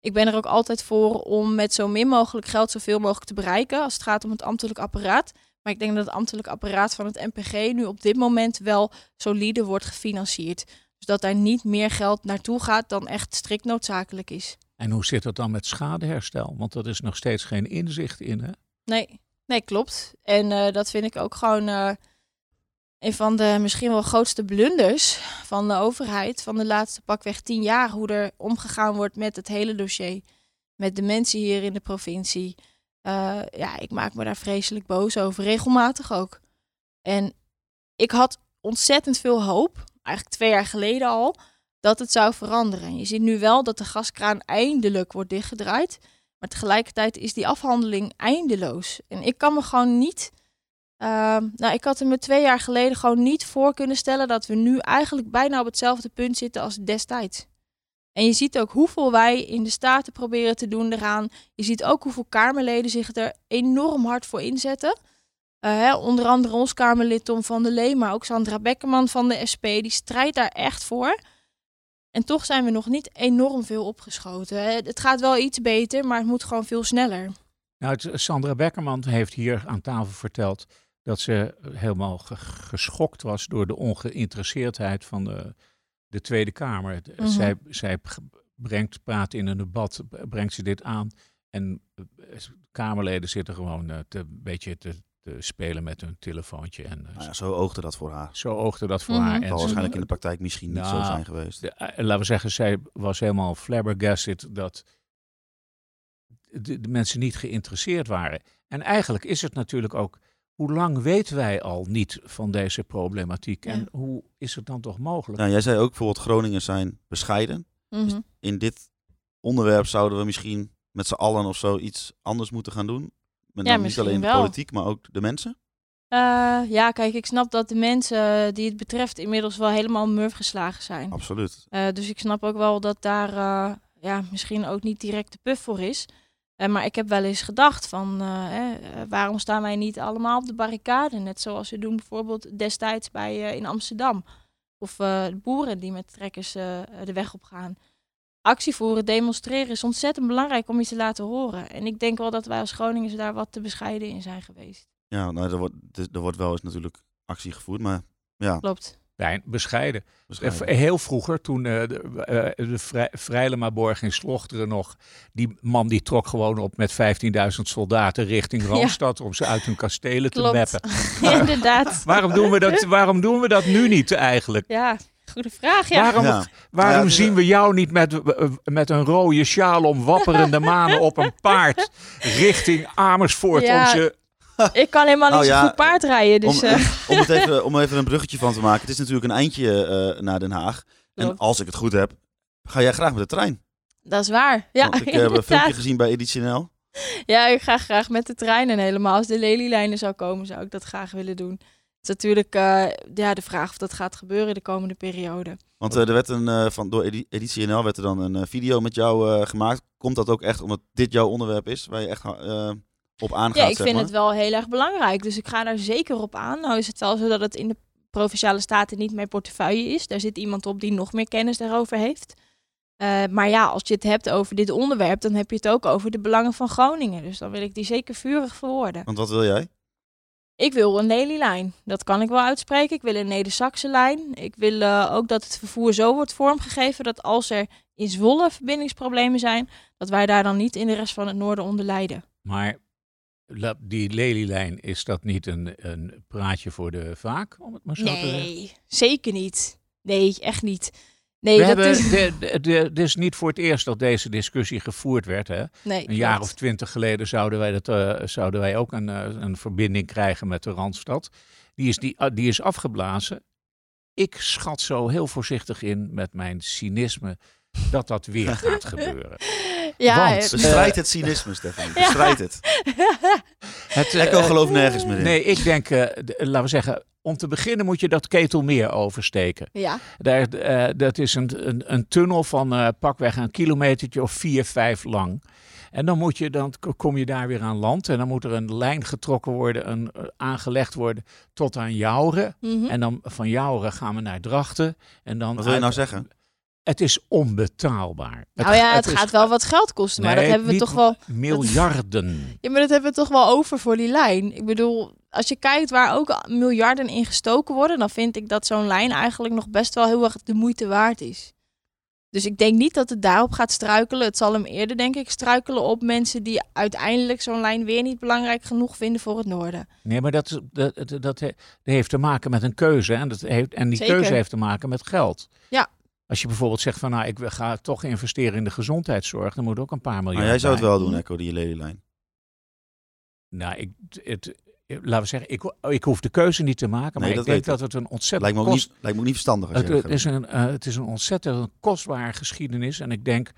Ik ben er ook altijd voor om met zo min mogelijk geld zoveel mogelijk te bereiken als het gaat om het ambtelijk apparaat. Maar ik denk dat het ambtelijk apparaat van het NPG nu op dit moment wel solide wordt gefinancierd. Dus dat daar niet meer geld naartoe gaat dan echt strikt noodzakelijk is. En hoe zit het dan met schadeherstel? Want dat is nog steeds geen inzicht in. Hè? Nee, nee klopt. En uh, dat vind ik ook gewoon uh, een van de misschien wel grootste blunders van de overheid van de laatste pakweg tien jaar. Hoe er omgegaan wordt met het hele dossier. Met de mensen hier in de provincie. Uh, ja, ik maak me daar vreselijk boos over. Regelmatig ook. En ik had ontzettend veel hoop, eigenlijk twee jaar geleden al, dat het zou veranderen. En je ziet nu wel dat de gaskraan eindelijk wordt dichtgedraaid. Maar tegelijkertijd is die afhandeling eindeloos. En ik kan me gewoon niet. Uh, nou, ik had er me twee jaar geleden gewoon niet voor kunnen stellen dat we nu eigenlijk bijna op hetzelfde punt zitten als destijds. En je ziet ook hoeveel wij in de Staten proberen te doen eraan. Je ziet ook hoeveel Kamerleden zich er enorm hard voor inzetten. Uh, hè, onder andere ons Kamerlid Tom van der Lee, maar ook Sandra Bekkerman van de SP. Die strijdt daar echt voor. En toch zijn we nog niet enorm veel opgeschoten. Het gaat wel iets beter, maar het moet gewoon veel sneller. Nou, Sandra Bekkerman heeft hier aan tafel verteld dat ze helemaal geschokt was door de ongeïnteresseerdheid van de, de Tweede Kamer. Mm -hmm. zij, zij brengt, praat in een debat, brengt ze dit aan. En Kamerleden zitten gewoon uh, te, een beetje te, te, spelen met hun telefoontje. En, uh, nou ja, zo oogde dat voor haar. Zo oogde dat voor mm -hmm. haar. En zal waarschijnlijk in de praktijk misschien niet nou, zo zijn geweest. De, uh, laten we zeggen, zij was helemaal flabbergasted dat de, de mensen niet geïnteresseerd waren. En eigenlijk is het natuurlijk ook hoe lang weten wij al niet van deze problematiek? Ja. En hoe is het dan toch mogelijk? Nou, jij zei ook bijvoorbeeld Groningen zijn bescheiden. Mhm. Mm -hmm. dus in dit onderwerp zouden we misschien met z'n allen of zo iets anders moeten gaan doen. Met ja, niet alleen de politiek, maar ook de mensen. Uh, ja, kijk, ik snap dat de mensen die het betreft inmiddels wel helemaal murf geslagen zijn. Absoluut. Uh, dus ik snap ook wel dat daar uh, ja, misschien ook niet direct de puff voor is. Uh, maar ik heb wel eens gedacht van uh, eh, waarom staan wij niet allemaal op de barricade? Net zoals we doen bijvoorbeeld destijds bij, in Amsterdam. Of de boeren die met trekkers de weg op gaan. Actie voeren, demonstreren is ontzettend belangrijk om je te laten horen. En ik denk wel dat wij als Groningers daar wat te bescheiden in zijn geweest. Ja, nou, er, wordt, er wordt wel eens natuurlijk actie gevoerd, maar ja. Klopt. Klein, bescheiden. bescheiden. Heel vroeger, toen uh, de, uh, de Vrij, Vrijlemaborg in Slochteren nog, die man die trok gewoon op met 15.000 soldaten richting Randstad ja. om ze uit hun kastelen Klopt. te meppen. Inderdaad. waarom, doen we dat, waarom doen we dat nu niet eigenlijk? Ja, goede vraag. Ja. Waarom, Ja. waarom Ja, zien we jou niet met, met een rode sjaal om wapperende manen op een paard richting Amersfoort Ja. om ze Ik kan helemaal niet Nou zo goed paardrijden. Dus, om, eh, om, het even, om er even een bruggetje van te maken. Het is natuurlijk een eindje eh, naar Den Haag. En als ik het goed heb, ga jij graag met de trein. dat is waar. Ja, Want ik heb een filmpje gezien bij Editie NL. Ja, ik ga graag met de trein. En helemaal als de lelielijnen zou komen, zou ik dat graag willen doen. Het is natuurlijk eh, ja, de vraag of dat gaat gebeuren de komende periode. Want eh, er werd een, eh, van, door Edi- Editie NL werd er dan een eh, video met jou eh, gemaakt. Komt dat ook echt omdat dit jouw onderwerp is? Waar je echt eh, op aangaat, Ja, ik zeg vind maar? het wel heel erg belangrijk. Dus ik ga daar zeker op aan. Nou is het wel zo dat het in de Provinciale Staten niet mijn portefeuille is. Daar zit iemand op die nog meer kennis daarover heeft. Eh, maar ja, als je het hebt over dit onderwerp, dan heb je het ook over de belangen van Groningen. Dus dan wil ik die zeker vurig verwoorden. Want wat wil jij? Ik wil een Lelylijn. Dat kan ik wel uitspreken. Ik wil een Neder-Saxe lijn. Ik wil eh, ook dat het vervoer zo wordt vormgegeven dat als er in Zwolle verbindingsproblemen zijn, dat wij daar dan niet in de rest van het noorden onder lijden. Maar die lelielijn, is dat niet een, een praatje voor de vaak, om het maar zo te zeggen? Nee, zeker niet. Nee, echt niet. Nee, We dat hebben, is... de, de, de- het is niet voor het eerst dat deze discussie gevoerd werd. Hè? Nee, Een jaar klopt. of twintig geleden zouden wij, dat, eh, zouden wij ook een, eh, een verbinding krijgen met de Randstad. die is, die, ah, die is afgeblazen. Ik schat zo heel voorzichtig in met mijn cynisme dat dat weer gaat gebeuren. Ja, Want- het- Bestrijd het cynisme. Ja. Bestrijd het. Het, Echo gelooft nergens meer in. Nee, ik denk, eh, laten we zeggen, om te beginnen moet je dat ketelmeer oversteken. ja. Daar, eh, dat is een, een, een tunnel van eh, pakweg een kilometertje of vier, vijf lang. En dan, moet je, dan kom je daar weer aan land. En dan moet er een lijn getrokken worden, een, aangelegd worden tot aan Jouren. Mhm. En dan van Jouren gaan we naar Drachten. En dan Wat wil je nou zeggen? Het is onbetaalbaar. nou ja, het, gaat wel wat geld kosten, maar Nee, dat hebben we toch wel... Miljarden. Ja, maar dat hebben we toch wel over voor die lijn. Ik bedoel, als je kijkt waar ook miljarden in gestoken worden, dan vind ik dat zo'n lijn eigenlijk nog best wel heel erg de moeite waard is. Dus ik denk niet dat het daarop gaat struikelen. Het zal hem eerder, denk ik, struikelen op mensen die uiteindelijk zo'n lijn weer niet belangrijk genoeg vinden voor het noorden. Nee, maar dat, dat, dat, dat he- dat heeft te maken met een keuze. En, dat heeft, en die Zeker. keuze heeft te maken met geld. Ja. Als je bijvoorbeeld zegt van nou, ik ga toch investeren in de gezondheidszorg, dan moet ook een paar miljard Maar jij zou het bij. wel doen, Echo, die lelylijn. Nou, ik, het, laten we zeggen, ik, ik hoef de keuze niet te maken, maar Nee, ik dat denk dat het een ontzettend Lijkt me ook kost, niet, lijkt me ook niet verstandig als het, het, is een, eh, het is een ontzettend kostbare geschiedenis. En ik denk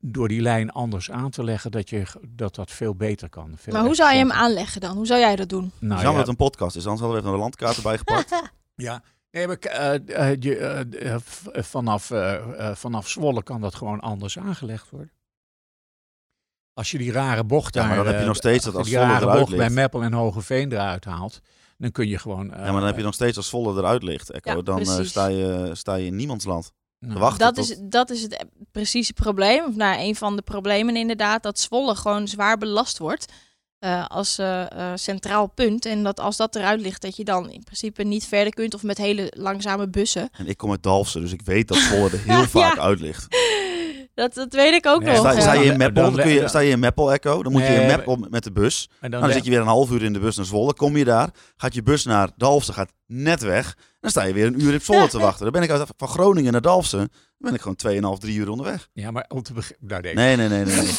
door die lijn anders aan te leggen, dat je, dat, dat veel beter kan. Veel Maar hoe zou je hem aanleggen dan? Hoe zou jij dat doen? doen. Nou, Jammer ja, dat het een podcast is, anders hadden we even een landkaart erbij gepakt. Ja, nee, maar eh, eh, je, eh, eh, eh, vanaf, eh, eh, vanaf Zwolle kan dat gewoon anders aangelegd worden. Als je die rare bocht Ja, maar daar, dan heb je eh, nog steeds dat je als die Zwolle rare eruit bocht bij ligt. Meppel en Hogeveen eruit haalt, dan kun je gewoon... eh, Ja, maar dan heb je nog steeds als volle eruit ligt, Echo. Ja, dan eh, sta, je, sta je in niemands land. nou. Dat tot- is, dat is het eh, precieze probleem. Of nou, een van de problemen inderdaad, dat Zwolle gewoon zwaar belast wordt eh, als eh, eh, centraal punt. En dat als dat eruit ligt, dat je dan in principe niet verder kunt of met hele langzame bussen. En ik kom uit Dalfsen, dus ik weet dat Zwolle er heel vaak Ja. uit ligt. Dat, dat weet ik ook Nee, nog. Sta, je in Meppel, dan dan- kun je, sta je in Meppel, Echo, dan moet je in Meppel met de bus. en dan, Nou, dan zit je weer een half uur in de bus naar Zwolle. Kom je daar, gaat je bus naar Dalfsen, gaat net weg. Dan sta je weer een uur in Zwolle te wachten. Dan ben ik uit, van Groningen naar Dalfsen, dan ben ik gewoon 2,5, 3 uur onderweg. Ja, maar om te beginnen... Nou, nee, Nee, nee, nee, nee.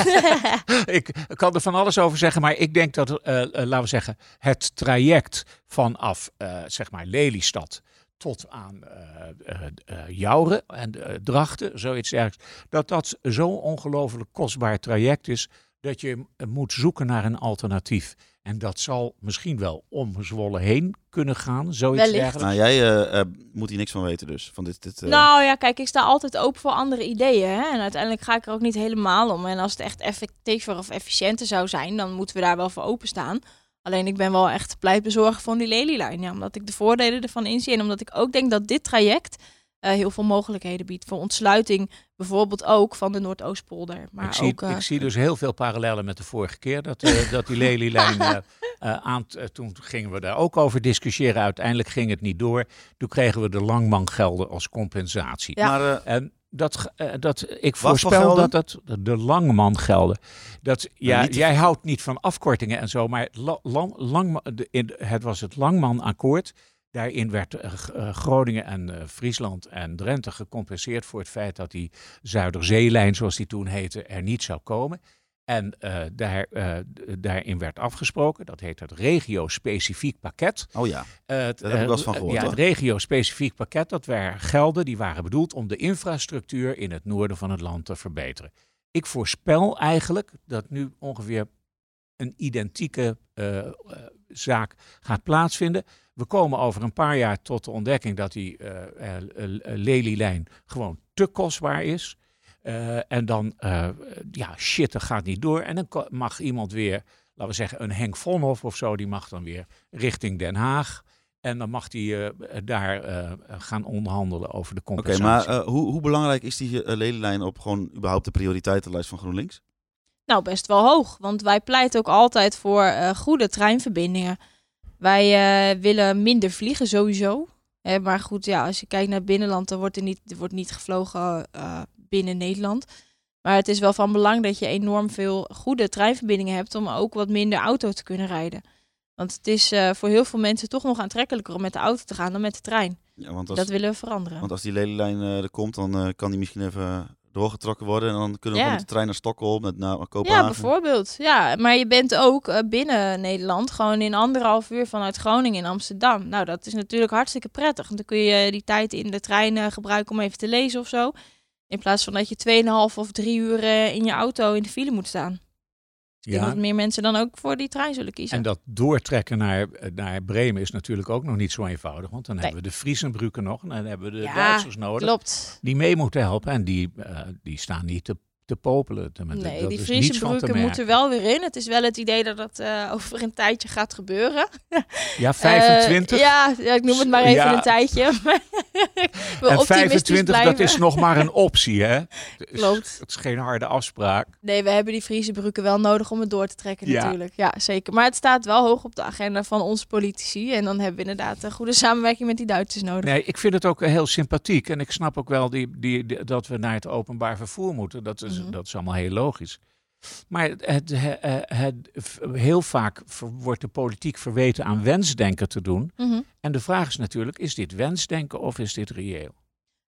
nee. ik, kan er van alles over zeggen, maar ik denk dat, eh, eh, laten we zeggen, het traject vanaf, eh, zeg maar, Lelystad tot aan eh eh, eh, Jouren en Drachten, zoiets dergelijks, dat dat zo'n ongelooflijk kostbaar traject is dat je moet zoeken naar een alternatief. En dat zal misschien wel om Zwolle heen kunnen gaan, zoiets Wellicht. dergelijks. Nou, jij eh, eh, moet hier niks van weten dus. Van dit, dit, eh, Nou ja, kijk, ik sta altijd open voor andere ideeën. Hè? En uiteindelijk ga ik er ook niet helemaal om. En als het echt effectiever of efficiënter zou zijn, dan moeten we daar wel voor openstaan. Alleen ik ben wel echt pleitbezorger van die lelielijn. Ja, omdat ik de voordelen ervan inzie. En omdat ik ook denk dat dit traject heel veel mogelijkheden biedt. Voor ontsluiting bijvoorbeeld ook van de Noordoostpolder. Maar ik, zie, ook, eh, ik zie dus heel veel parallellen met de vorige keer dat, eh, dat die lelielijn eh, eh, aan. eh, toen gingen we daar ook over discussiëren. Uiteindelijk ging het niet door. Toen kregen we de langmangelden als compensatie. Ja. Maar eh, En dat, eh, dat ik voor voorspel gelden? dat dat de langmangelden. Dat ja, niet jij houdt niet van afkortingen en zo, maar la, lang, lang, de, in, het was het Langman-akkoord. Daarin werd eh, eh, Groningen en eh, Friesland en Drenthe gecompenseerd voor het feit dat die Zuiderzeelijn, zoals die toen heette, er niet zou komen. En daar, daarin werd afgesproken, dat heet het regio-specifiek pakket. oh ja, het, Daar heb ik wel eens van eh, gehoord, Ja, het regio-specifiek pakket, dat waren gelden die waren bedoeld om de infrastructuur in het noorden van het land te verbeteren. Ik voorspel eigenlijk dat nu ongeveer een identieke eh, eh, zaak gaat plaatsvinden. We komen over een paar jaar tot de ontdekking dat die eh lelielijn gewoon te kostbaar is. En dan, ja, shit, dat gaat niet door. En dan mag iemand weer, laten we zeggen, een Henk Vonhoff of zo, die mag dan weer richting Den Haag. En dan mag die eh, daar gaan onderhandelen over de oké. compensatie. maar eh, hoe, hoe belangrijk is die uh, op gewoon überhaupt de prioriteitenlijst van GroenLinks? Nou, best wel hoog. Want wij pleiten ook altijd voor eh, goede treinverbindingen. Wij eh, willen minder vliegen sowieso. Hè, maar goed, ja, als je kijkt naar het binnenland, dan wordt er niet, er wordt niet gevlogen eh, binnen Nederland. Maar het is wel van belang dat je enorm veel goede treinverbindingen hebt om ook wat minder auto te kunnen rijden. Want het is voor heel veel mensen toch nog aantrekkelijker om met de auto te gaan dan met de trein. Ja, want als, Dat willen we veranderen. want als die lelylijn er komt, dan kan die misschien even doorgetrokken worden. En dan kunnen we Ja. met de trein naar Stockholm, met naar Ja, Kopenhagen. bijvoorbeeld. Ja, maar je bent ook eh, binnen Nederland gewoon in anderhalf uur vanuit Groningen in Amsterdam. Nou, dat is natuurlijk hartstikke prettig. Want dan kun je die tijd in de trein eh, gebruiken om even te lezen of zo. In plaats van dat je 2,5 of drie uur eh, in je auto in de file moet staan. Ik denk Ja, dat meer mensen dan ook voor die trein zullen kiezen. en dat doortrekken naar, naar Bremen is natuurlijk ook nog niet zo eenvoudig. Want dan Nee. hebben we de Friesenbrücken nog en dan hebben we de Ja, Duitsers nodig. Klopt. Die mee moeten helpen en die, eh, die staan niet te, te popelen. Te- Nee, dat die is Friese broeken moeten wel weer in. Het is wel het idee dat dat eh, over een tijdje gaat gebeuren. Ja, 25. Eh, ja, ik noem het maar even Ja. een tijdje. En optimistisch 25, dat is nog maar een optie, hè? Klopt. Het is geen harde afspraak. Nee, we hebben die Friese broeken wel nodig om het door te trekken Ja. natuurlijk. Ja, zeker. Maar het staat wel hoog op de agenda van onze politici. En dan hebben we inderdaad een goede samenwerking met die Duitsers nodig. Nee, ik vind het ook heel sympathiek. En ik snap ook wel die, die, die- dat we naar het openbaar vervoer moeten. Dat is, Mhm. dat is allemaal heel logisch. Maar het, het, het, heel vaak wordt de politiek verweten aan wensdenken te doen. Mhm. En de vraag is natuurlijk, is dit wensdenken of is dit reëel?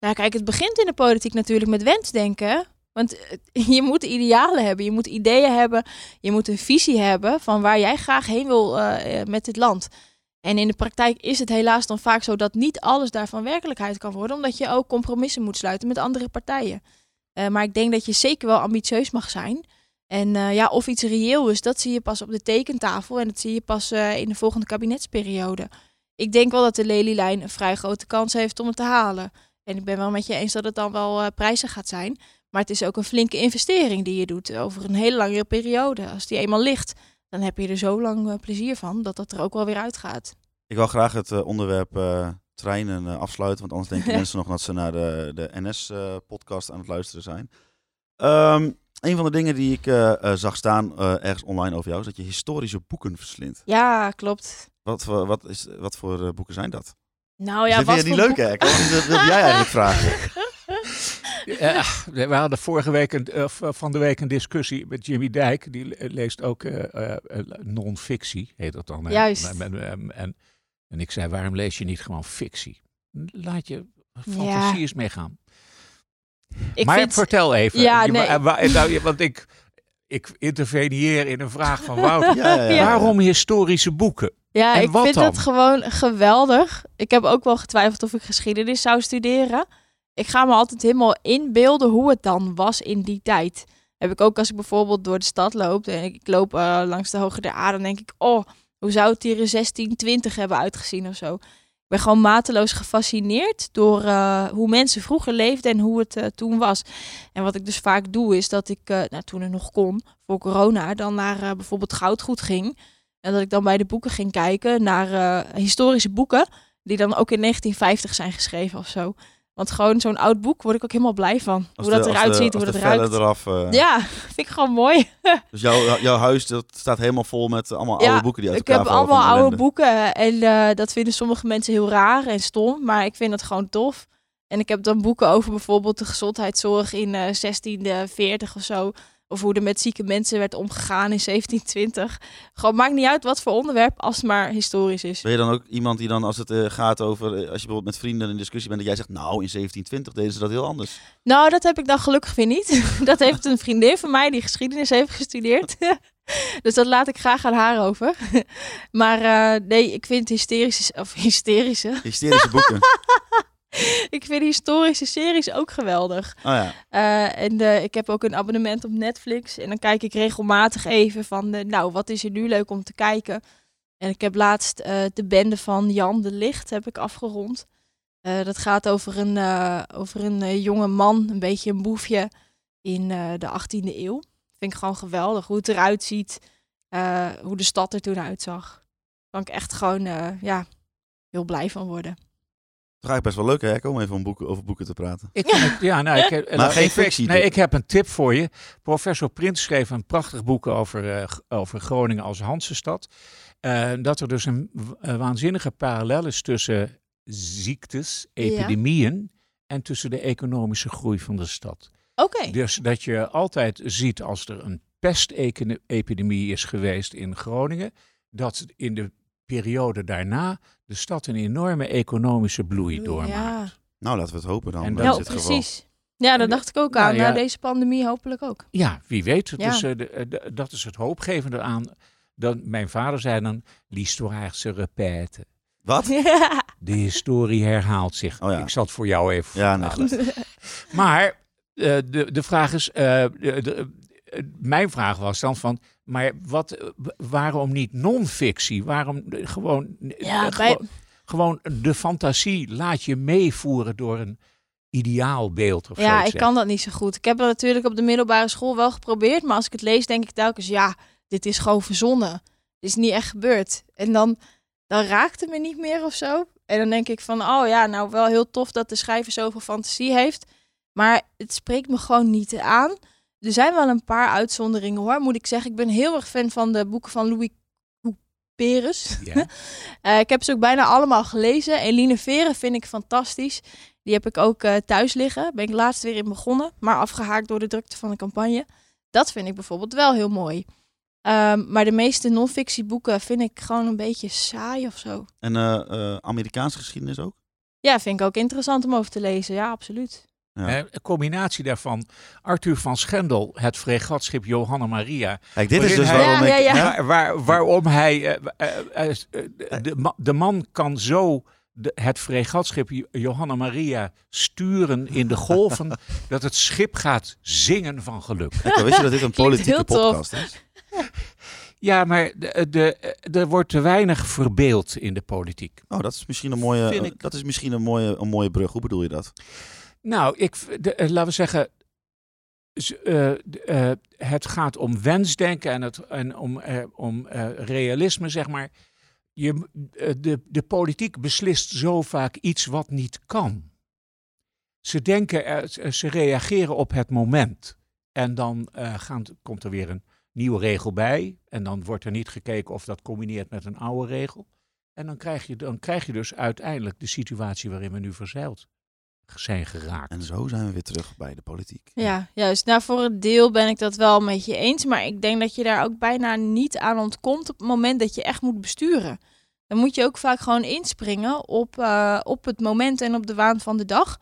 Nou, kijk, het begint in de politiek natuurlijk met wensdenken. Want eh, je moet idealen hebben, je moet ideeën hebben, je moet een visie hebben van waar jij graag heen wil eh, eh, met dit land. En in de praktijk is het helaas dan vaak zo dat niet alles daarvan werkelijkheid kan worden, omdat je ook compromissen moet sluiten met andere partijen. Eh, maar ik denk dat je zeker wel ambitieus mag zijn. En eh, ja, of iets reëel is, dat zie je pas op de tekentafel en dat zie je pas eh, in de volgende kabinetsperiode. Ik denk wel dat de Lelylijn een vrij grote kans heeft om het te halen. En ik ben wel met je eens dat het dan wel prijzen gaat zijn. Maar het is ook een flinke investering die je doet over een hele langere periode. Als die eenmaal ligt, dan heb je er zo lang plezier van dat dat er ook wel weer uitgaat. Ik wil graag het onderwerp treinen eh, afsluiten, want anders denken mensen nog dat ze naar de, de NS-podcast aan het luisteren zijn. Ehm, een van de dingen die ik eh, eh, zag staan eh, ergens online over jou, is dat je historische boeken verslindt. Ja, klopt. Wat, voor- wat, is, wat voor eh, boeken zijn dat? Nou ja, dat wat vind je niet voor leuk, hè? Dat wilde jij eigenlijk vragen. Ja, we hadden vorige week een, eh, v- van de week een discussie met Jimmy Dijk. Die le- leest ook eh, eh, eh, non-fictie, heet dat dan. Juist. En, en, en, en ik zei, waarom lees je niet gewoon fictie? Laat je fantasie Ja. eens meegaan. Ik maar vind, vertel even. Ja, Je- nee. wa- wa- nou, je- want ik, ik interveneer in een vraag van Wouter. Ja, ja. Waarom historische boeken? ja, en ik wat vind dan? het gewoon geweldig. Ik heb ook wel getwijfeld of ik geschiedenis zou studeren. Ik ga me altijd helemaal inbeelden hoe het dan was in die tijd. Heb ik ook als ik bijvoorbeeld door de stad loop en ik loop eh, langs de Hoge der Aarde, dan denk ik, oh, hoe zou het hier in 1620 hebben uitgezien of zo. Ik ben gewoon mateloos gefascineerd door eh, hoe mensen vroeger leefden en hoe het eh, toen was. En wat ik dus vaak doe, is dat ik, eh, nou, toen het nog kon, voor corona, dan naar bijvoorbeeld goudgoed ging. En dat ik dan bij de boeken ging kijken naar historische boeken, die dan ook in 1950 zijn geschreven of zo. Want gewoon zo'n oud boek word ik ook helemaal blij van. Als hoe dat de- eruit de- ziet, hoe dat eraf. eh, Ja, vind ik gewoon mooi. Dus jouw, jouw huis dat staat helemaal vol met eh, allemaal Ja, oude boeken die uit Ik elkaar heb vallen allemaal oude ellende. boeken en eh, dat vinden sommige mensen heel raar en stom, maar ik vind het gewoon tof. En ik heb dan boeken over bijvoorbeeld de gezondheidszorg in eh 1640 of zo. Of hoe er met zieke mensen werd omgegaan in 1720. Gewoon maakt niet uit wat voor onderwerp, als het maar historisch is. Ben je dan ook iemand die dan, als het eh, gaat over, eh, als je bijvoorbeeld met vrienden in discussie bent, dat jij zegt, nou, in 1720 deden ze dat heel anders. Nou, dat heb ik dan gelukkig weer niet. dat heeft een vriendin van mij die geschiedenis heeft gestudeerd. dus dat laat ik graag aan haar over. maar eh, nee, ik vind hysterische, of hysterische, Hysterische boeken. ik vind historische series ook geweldig. Oh ja. Eh, en eh, ik heb ook een abonnement op Netflix. En dan kijk ik regelmatig even van, eh, nou, wat is er nu leuk om te kijken? En ik heb laatst eh, de bende van Jan de Licht heb ik afgerond. Dat gaat over een, over een jonge man, een beetje een boefje in de 18e eeuw. Vind ik gewoon geweldig hoe het eruit ziet, hoe de stad er toen uitzag. Daar kan ik echt gewoon, ja, heel blij van worden. Dat is eigenlijk best wel leuk, hè, om even om boeken, over boeken te praten. Ik ja, nou, ik, heb- Maar geen ik- fictie Nee, ik heb een tip voor je. Professor Prins schreef een prachtig boek over, eh, over Groningen als Hansenstad. Eh, dat er dus een waanzinnige parallel is tussen ziektes, Ja. epidemieën en tussen de economische groei van de stad. Oké. Dus dat je altijd ziet als er een pestepidemie is geweest in Groningen, dat in de periode daarna de stad een enorme economische bloei doormaakt. Ja, Nou, laten we het hopen dan. En dit ja geval. precies. Ja, dat dacht ik ook Nou aan. ja. Na deze pandemie hopelijk ook. Ja, wie weet. Ja. Dus, de- de- dat is het hoopgevende aan. Dan, mijn vader zei dan, l'histoire se répète. Wat? De historie herhaalt zich. Oh ja. Ik zal het voor jou even Ja, nee, vertalen. Maar eh, de, de vraag is, mijn vraag was dan van, maar wat, eh, waarom niet non-fictie? Waarom eh, gewoon, eh, Ja, bij- gewoon, gewoon de fantasie laat je meevoeren door een ideaalbeeld of Ja, zoiets, ik hè? kan dat niet zo goed. Ik heb dat natuurlijk op de middelbare school wel geprobeerd. Maar als ik het lees, denk ik telkens, ja, dit is gewoon verzonnen. Dit is niet echt gebeurd. En dan, dan raakt het me niet meer of zo. En dan denk ik van, oh ja, nou wel heel tof dat de schrijver zoveel fantasie heeft. Maar het spreekt me gewoon niet aan. Er zijn wel een paar uitzonderingen hoor, moet ik zeggen. Ik ben heel erg fan van de boeken van Louis Couperus. Ja. Eh, ik heb ze ook bijna allemaal gelezen. Eline Veren vind ik fantastisch. Die heb ik ook eh, thuis liggen. Ben ik laatst weer in begonnen, maar afgehaakt door de drukte van de campagne. Dat vind ik bijvoorbeeld wel heel mooi. Ehm, maar de meeste non-fictieboeken vind ik gewoon een beetje saai of zo. En eh, Amerikaanse geschiedenis ook? Ja, vind ik ook interessant om over te lezen. Ja, absoluut. Ja. Een combinatie daarvan. Arthur van Schendel, het fregatschip Johanna Maria. Kijk, dit is dus hij- waarom Ja, ik... ja, ja. Waar, waar- waarom hij. eh, eh, eh, de, ma- de man kan zo de, het fregatschip Jo- Johanna Maria sturen in de golven. dat het schip gaat zingen van geluk. Wist je dat dit een politieke tof. podcast is? Ja, maar de, de, er wordt te weinig verbeeld in de politiek. Oh, dat is misschien een mooie, dat is misschien een mooie, een mooie brug. Hoe bedoel je dat? Nou, ik, eh, laten we zeggen. eh, eh, het gaat om wensdenken en, het, en om, om realisme, zeg maar. Je, de, de politiek beslist zo vaak iets wat niet kan. Ze denken, ze- reageren op het moment. En dan gaan, komt er weer een nieuwe regel bij. En dan wordt er niet gekeken of dat combineert met een oude regel. En dan krijg je, dan krijg je dus uiteindelijk de situatie waarin we nu verzeild zijn geraakt. En zo zijn we weer terug bij de politiek. Ja, juist. Nou, voor een deel ben ik dat wel met je eens. Maar ik denk dat je daar ook bijna niet aan ontkomt op het moment dat je echt moet besturen. Dan moet je ook vaak gewoon inspringen op, eh, op het moment en op de waan van de dag.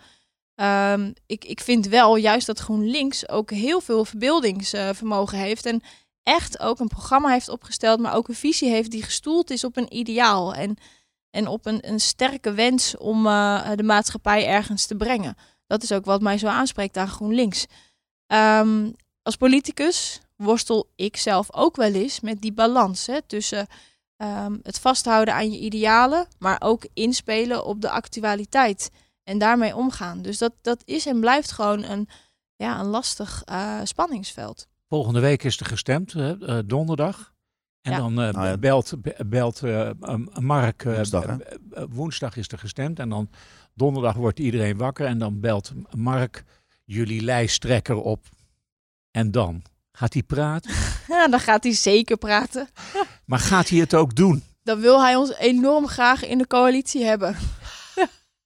Ehm, ik, ik vind wel juist dat GroenLinks ook heel veel verbeeldingsvermogen heeft. En echt ook een programma heeft opgesteld, maar ook een visie heeft die gestoeld is op een ideaal. En, en op een, een sterke wens om eh, de maatschappij ergens te brengen. Dat is ook wat mij zo aanspreekt aan GroenLinks. Ehm, als politicus worstel ik zelf ook wel eens met die balans hè, tussen ehm, het vasthouden aan je idealen, maar ook inspelen op de actualiteit en daarmee omgaan. Dus dat, dat is en blijft gewoon een, ja, een lastig eh, spanningsveld. Volgende week is er gestemd, hè, eh, donderdag. En Ja. dan Nou ja. belt, be- belt Mark. woensdag is er gestemd. En dan donderdag wordt iedereen wakker. En dan belt Mark jullie lijsttrekker op. En dan gaat hij praten. Ja, dan gaat hij zeker praten. Maar gaat hij het ook doen? Dan wil hij ons enorm graag in de coalitie hebben.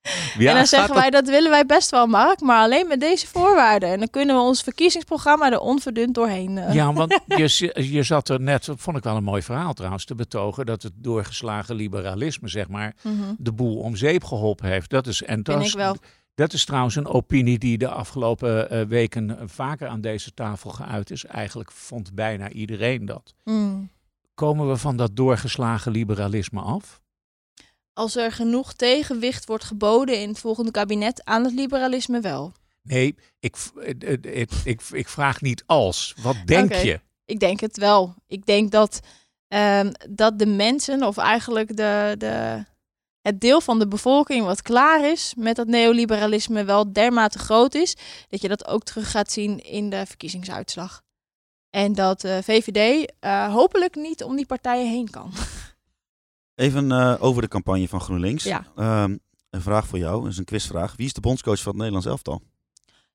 Ja, en dan zeggen wij, dat willen wij best wel, Mark, maar alleen met deze voorwaarden. En dan kunnen we ons verkiezingsprogramma er onverdund doorheen. eh. Ja, want je, je zat er net, vond ik wel een mooi verhaal trouwens, te betogen dat het doorgeslagen liberalisme, zeg maar, Mhm. de boel om zeep geholpen heeft. Dat is, en dat is- ik wel. Dat is trouwens een opinie die de afgelopen eh, weken eh, vaker aan deze tafel geuit is. Eigenlijk vond bijna iedereen dat. Mm. Komen we van dat doorgeslagen liberalisme af? Als er genoeg tegenwicht wordt geboden in het volgende kabinet aan het liberalisme wel. Nee, ik, v- eh, eh, ik, ik, ik vraag niet als. Wat denk je? Ik denk het wel. Ik denk dat, ehm, dat de mensen, of eigenlijk de, de, het deel van de bevolking wat klaar is met dat neoliberalisme wel dermate groot is, dat je dat ook terug gaat zien in de verkiezingsuitslag. En dat de VVD eh, hopelijk niet om die partijen heen kan. Even eh, over de campagne van GroenLinks. Ja. Ehm, een vraag voor jou, dat is een quizvraag. Wie is de bondscoach van het Nederlands elftal?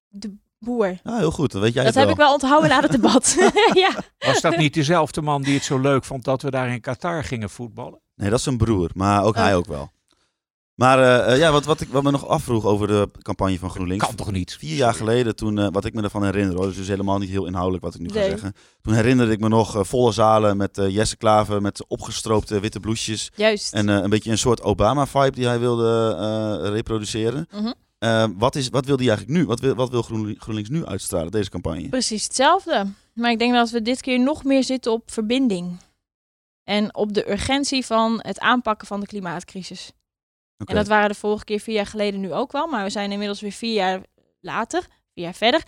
De boer. Ja, heel goed, dat weet jij Dat het heb wel. ik wel onthouden na het debat. ja. Was dat niet dezelfde man die het zo leuk vond dat we daar in Qatar gingen voetballen? Nee, dat is zijn broer, maar ook Oh. hij ook wel. Maar eh, eh, ja, wat, wat ik wat me nog afvroeg over de campagne van GroenLinks. Kan toch niet? Vier jaar geleden, toen, eh, wat ik me ervan herinner, hoor, dus het is helemaal niet heel inhoudelijk wat ik nu ga Nee. zeggen. Toen herinnerde ik me nog volle zalen met eh, Jesse Klaver met opgestroopte witte blouses. Juist. En eh, een beetje een soort Obama-vibe die hij wilde eh, reproduceren. Mhm. Wat, is, wat wil die eigenlijk nu? Wat wil, wat wil Groen- GroenLinks nu uitstralen, deze campagne? Precies hetzelfde. Maar ik denk dat we dit keer nog meer zitten op verbinding. En op de urgentie van het aanpakken van de klimaatcrisis. En dat waren de vorige keer vier jaar geleden nu ook wel. Maar we zijn inmiddels weer vier jaar later, vier jaar verder.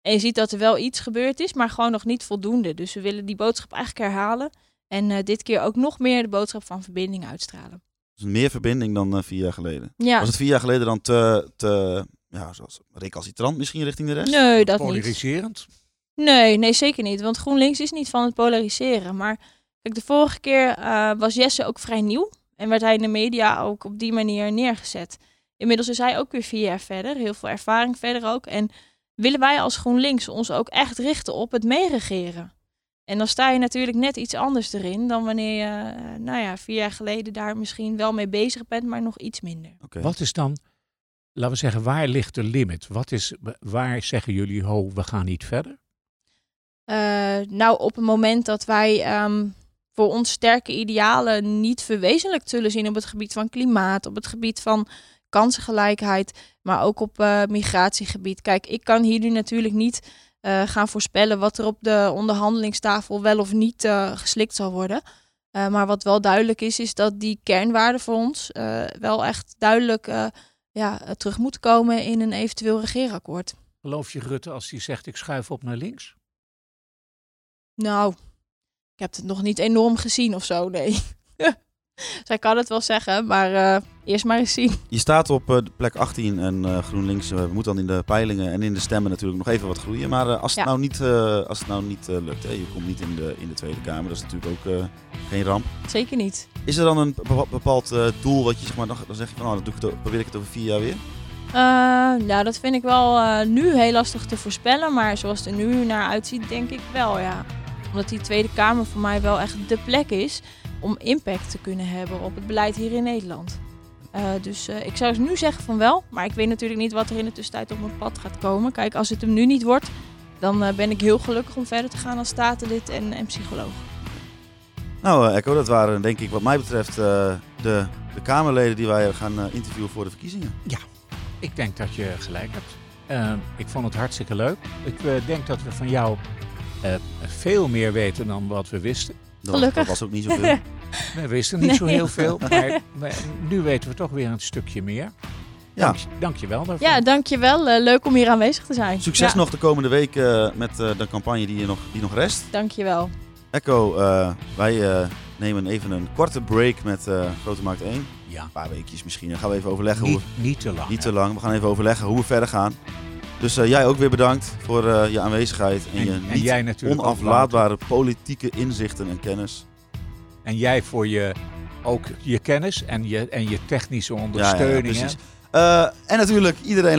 En je ziet dat er wel iets gebeurd is, maar gewoon nog niet voldoende. Dus we willen die boodschap eigenlijk herhalen. En eh, dit keer ook nog meer de boodschap van verbinding uitstralen. Dus meer verbinding dan eh, vier jaar geleden. Ja, Was het vier jaar geleden dan te, te ja, zoals recalcitrant misschien richting de rest? nee, dat niet. Polariserend. Nee, nee, zeker niet. Want GroenLinks is niet van het polariseren. Maar kijk, de vorige keer eh, was Jesse ook vrij nieuw. En werd hij in de media ook op die manier neergezet. Inmiddels is hij ook weer vier jaar verder. Heel veel ervaring verder ook. En willen wij als GroenLinks ons ook echt richten op het meeregeren. En dan sta je natuurlijk net iets anders erin dan wanneer je, eh, nou ja, vier jaar geleden daar misschien wel mee bezig bent, maar nog iets minder. Oké. Wat is dan, laten we zeggen, waar ligt de limit? Wat is, waar zeggen jullie, ho, we gaan niet verder? Eh, nou, op het moment dat wij ehm, voor ons sterke idealen niet verwezenlijkt zullen zien op het gebied van klimaat, op het gebied van kansengelijkheid, maar ook op eh, migratiegebied. Kijk, ik kan hier nu natuurlijk niet eh, gaan voorspellen wat er op de onderhandelingstafel wel of niet eh, geslikt zal worden. Maar wat wel duidelijk is, is dat die kernwaarden voor ons wel echt duidelijk ja, terug moeten komen in een eventueel regeerakkoord. Geloof je Rutte als hij zegt, ik schuif op naar links? Nou, ik heb het nog niet enorm gezien of zo, nee. Zij kan het wel zeggen, maar eh, eerst maar eens zien. Je staat op eh, plek 18 en eh, GroenLinks moet dan in de peilingen en in de stemmen natuurlijk nog even wat groeien. Maar uh, als het Ja. nou niet, als het nou niet lukt, hè, je komt niet in de, in de Tweede Kamer, dat is natuurlijk ook geen ramp. Zeker niet. Is er dan een bepaald doel wat je zeg maar, dan, dan zeg je van nou, dan doe ik probeer ik het over vier jaar weer? Nou, dat vind ik wel nu heel lastig te voorspellen. Maar zoals het er nu naar uitziet, denk ik wel, ja. Omdat die Tweede Kamer voor mij wel echt de plek is om impact te kunnen hebben op het beleid hier in Nederland. Uh, dus ik zou nu zeggen van wel. Maar ik weet natuurlijk niet wat er in de tussentijd op mijn pad gaat komen. Kijk, als het hem nu niet wordt, dan ben ik heel gelukkig om verder te gaan als statenlid en, en psycholoog. Nou, Echo, dat waren denk ik wat mij betreft de, de Kamerleden die wij gaan eh, interviewen voor de verkiezingen. Ja, ik denk dat je gelijk hebt. Uh, ik vond het hartstikke leuk. Ik uh, denk dat we van jou veel meer weten dan wat we wisten. Dat, was, dat was ook niet zoveel. we wisten niet nee. zo heel veel, maar, maar, nu weten we toch weer een stukje meer. Ja. Dank, je wel daarvoor. Ja, dank je wel. leuk om hier aanwezig te zijn. Succes ja. nog de komende week uh, met uh, de campagne die, je nog, die nog rest. Dank je wel. Echo, uh, wij nemen even een korte break met Grote Markt 1. Ja. Een paar weekjes misschien. Dan gaan we even overleggen Niet, hoe we, niet te lang. Niet hè? te lang. We gaan even overleggen hoe we verder gaan. Dus uh, jij ook weer bedankt voor uh, je aanwezigheid en, En- je en niet jij onaflaatbare politieke inzichten en kennis. En jij voor je, ook je kennis en je, en je technische Ja, ja, ja, ondersteuning. Eh, en natuurlijk iedereen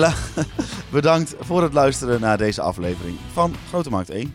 bedankt voor het luisteren naar deze aflevering van Grote Markt 1.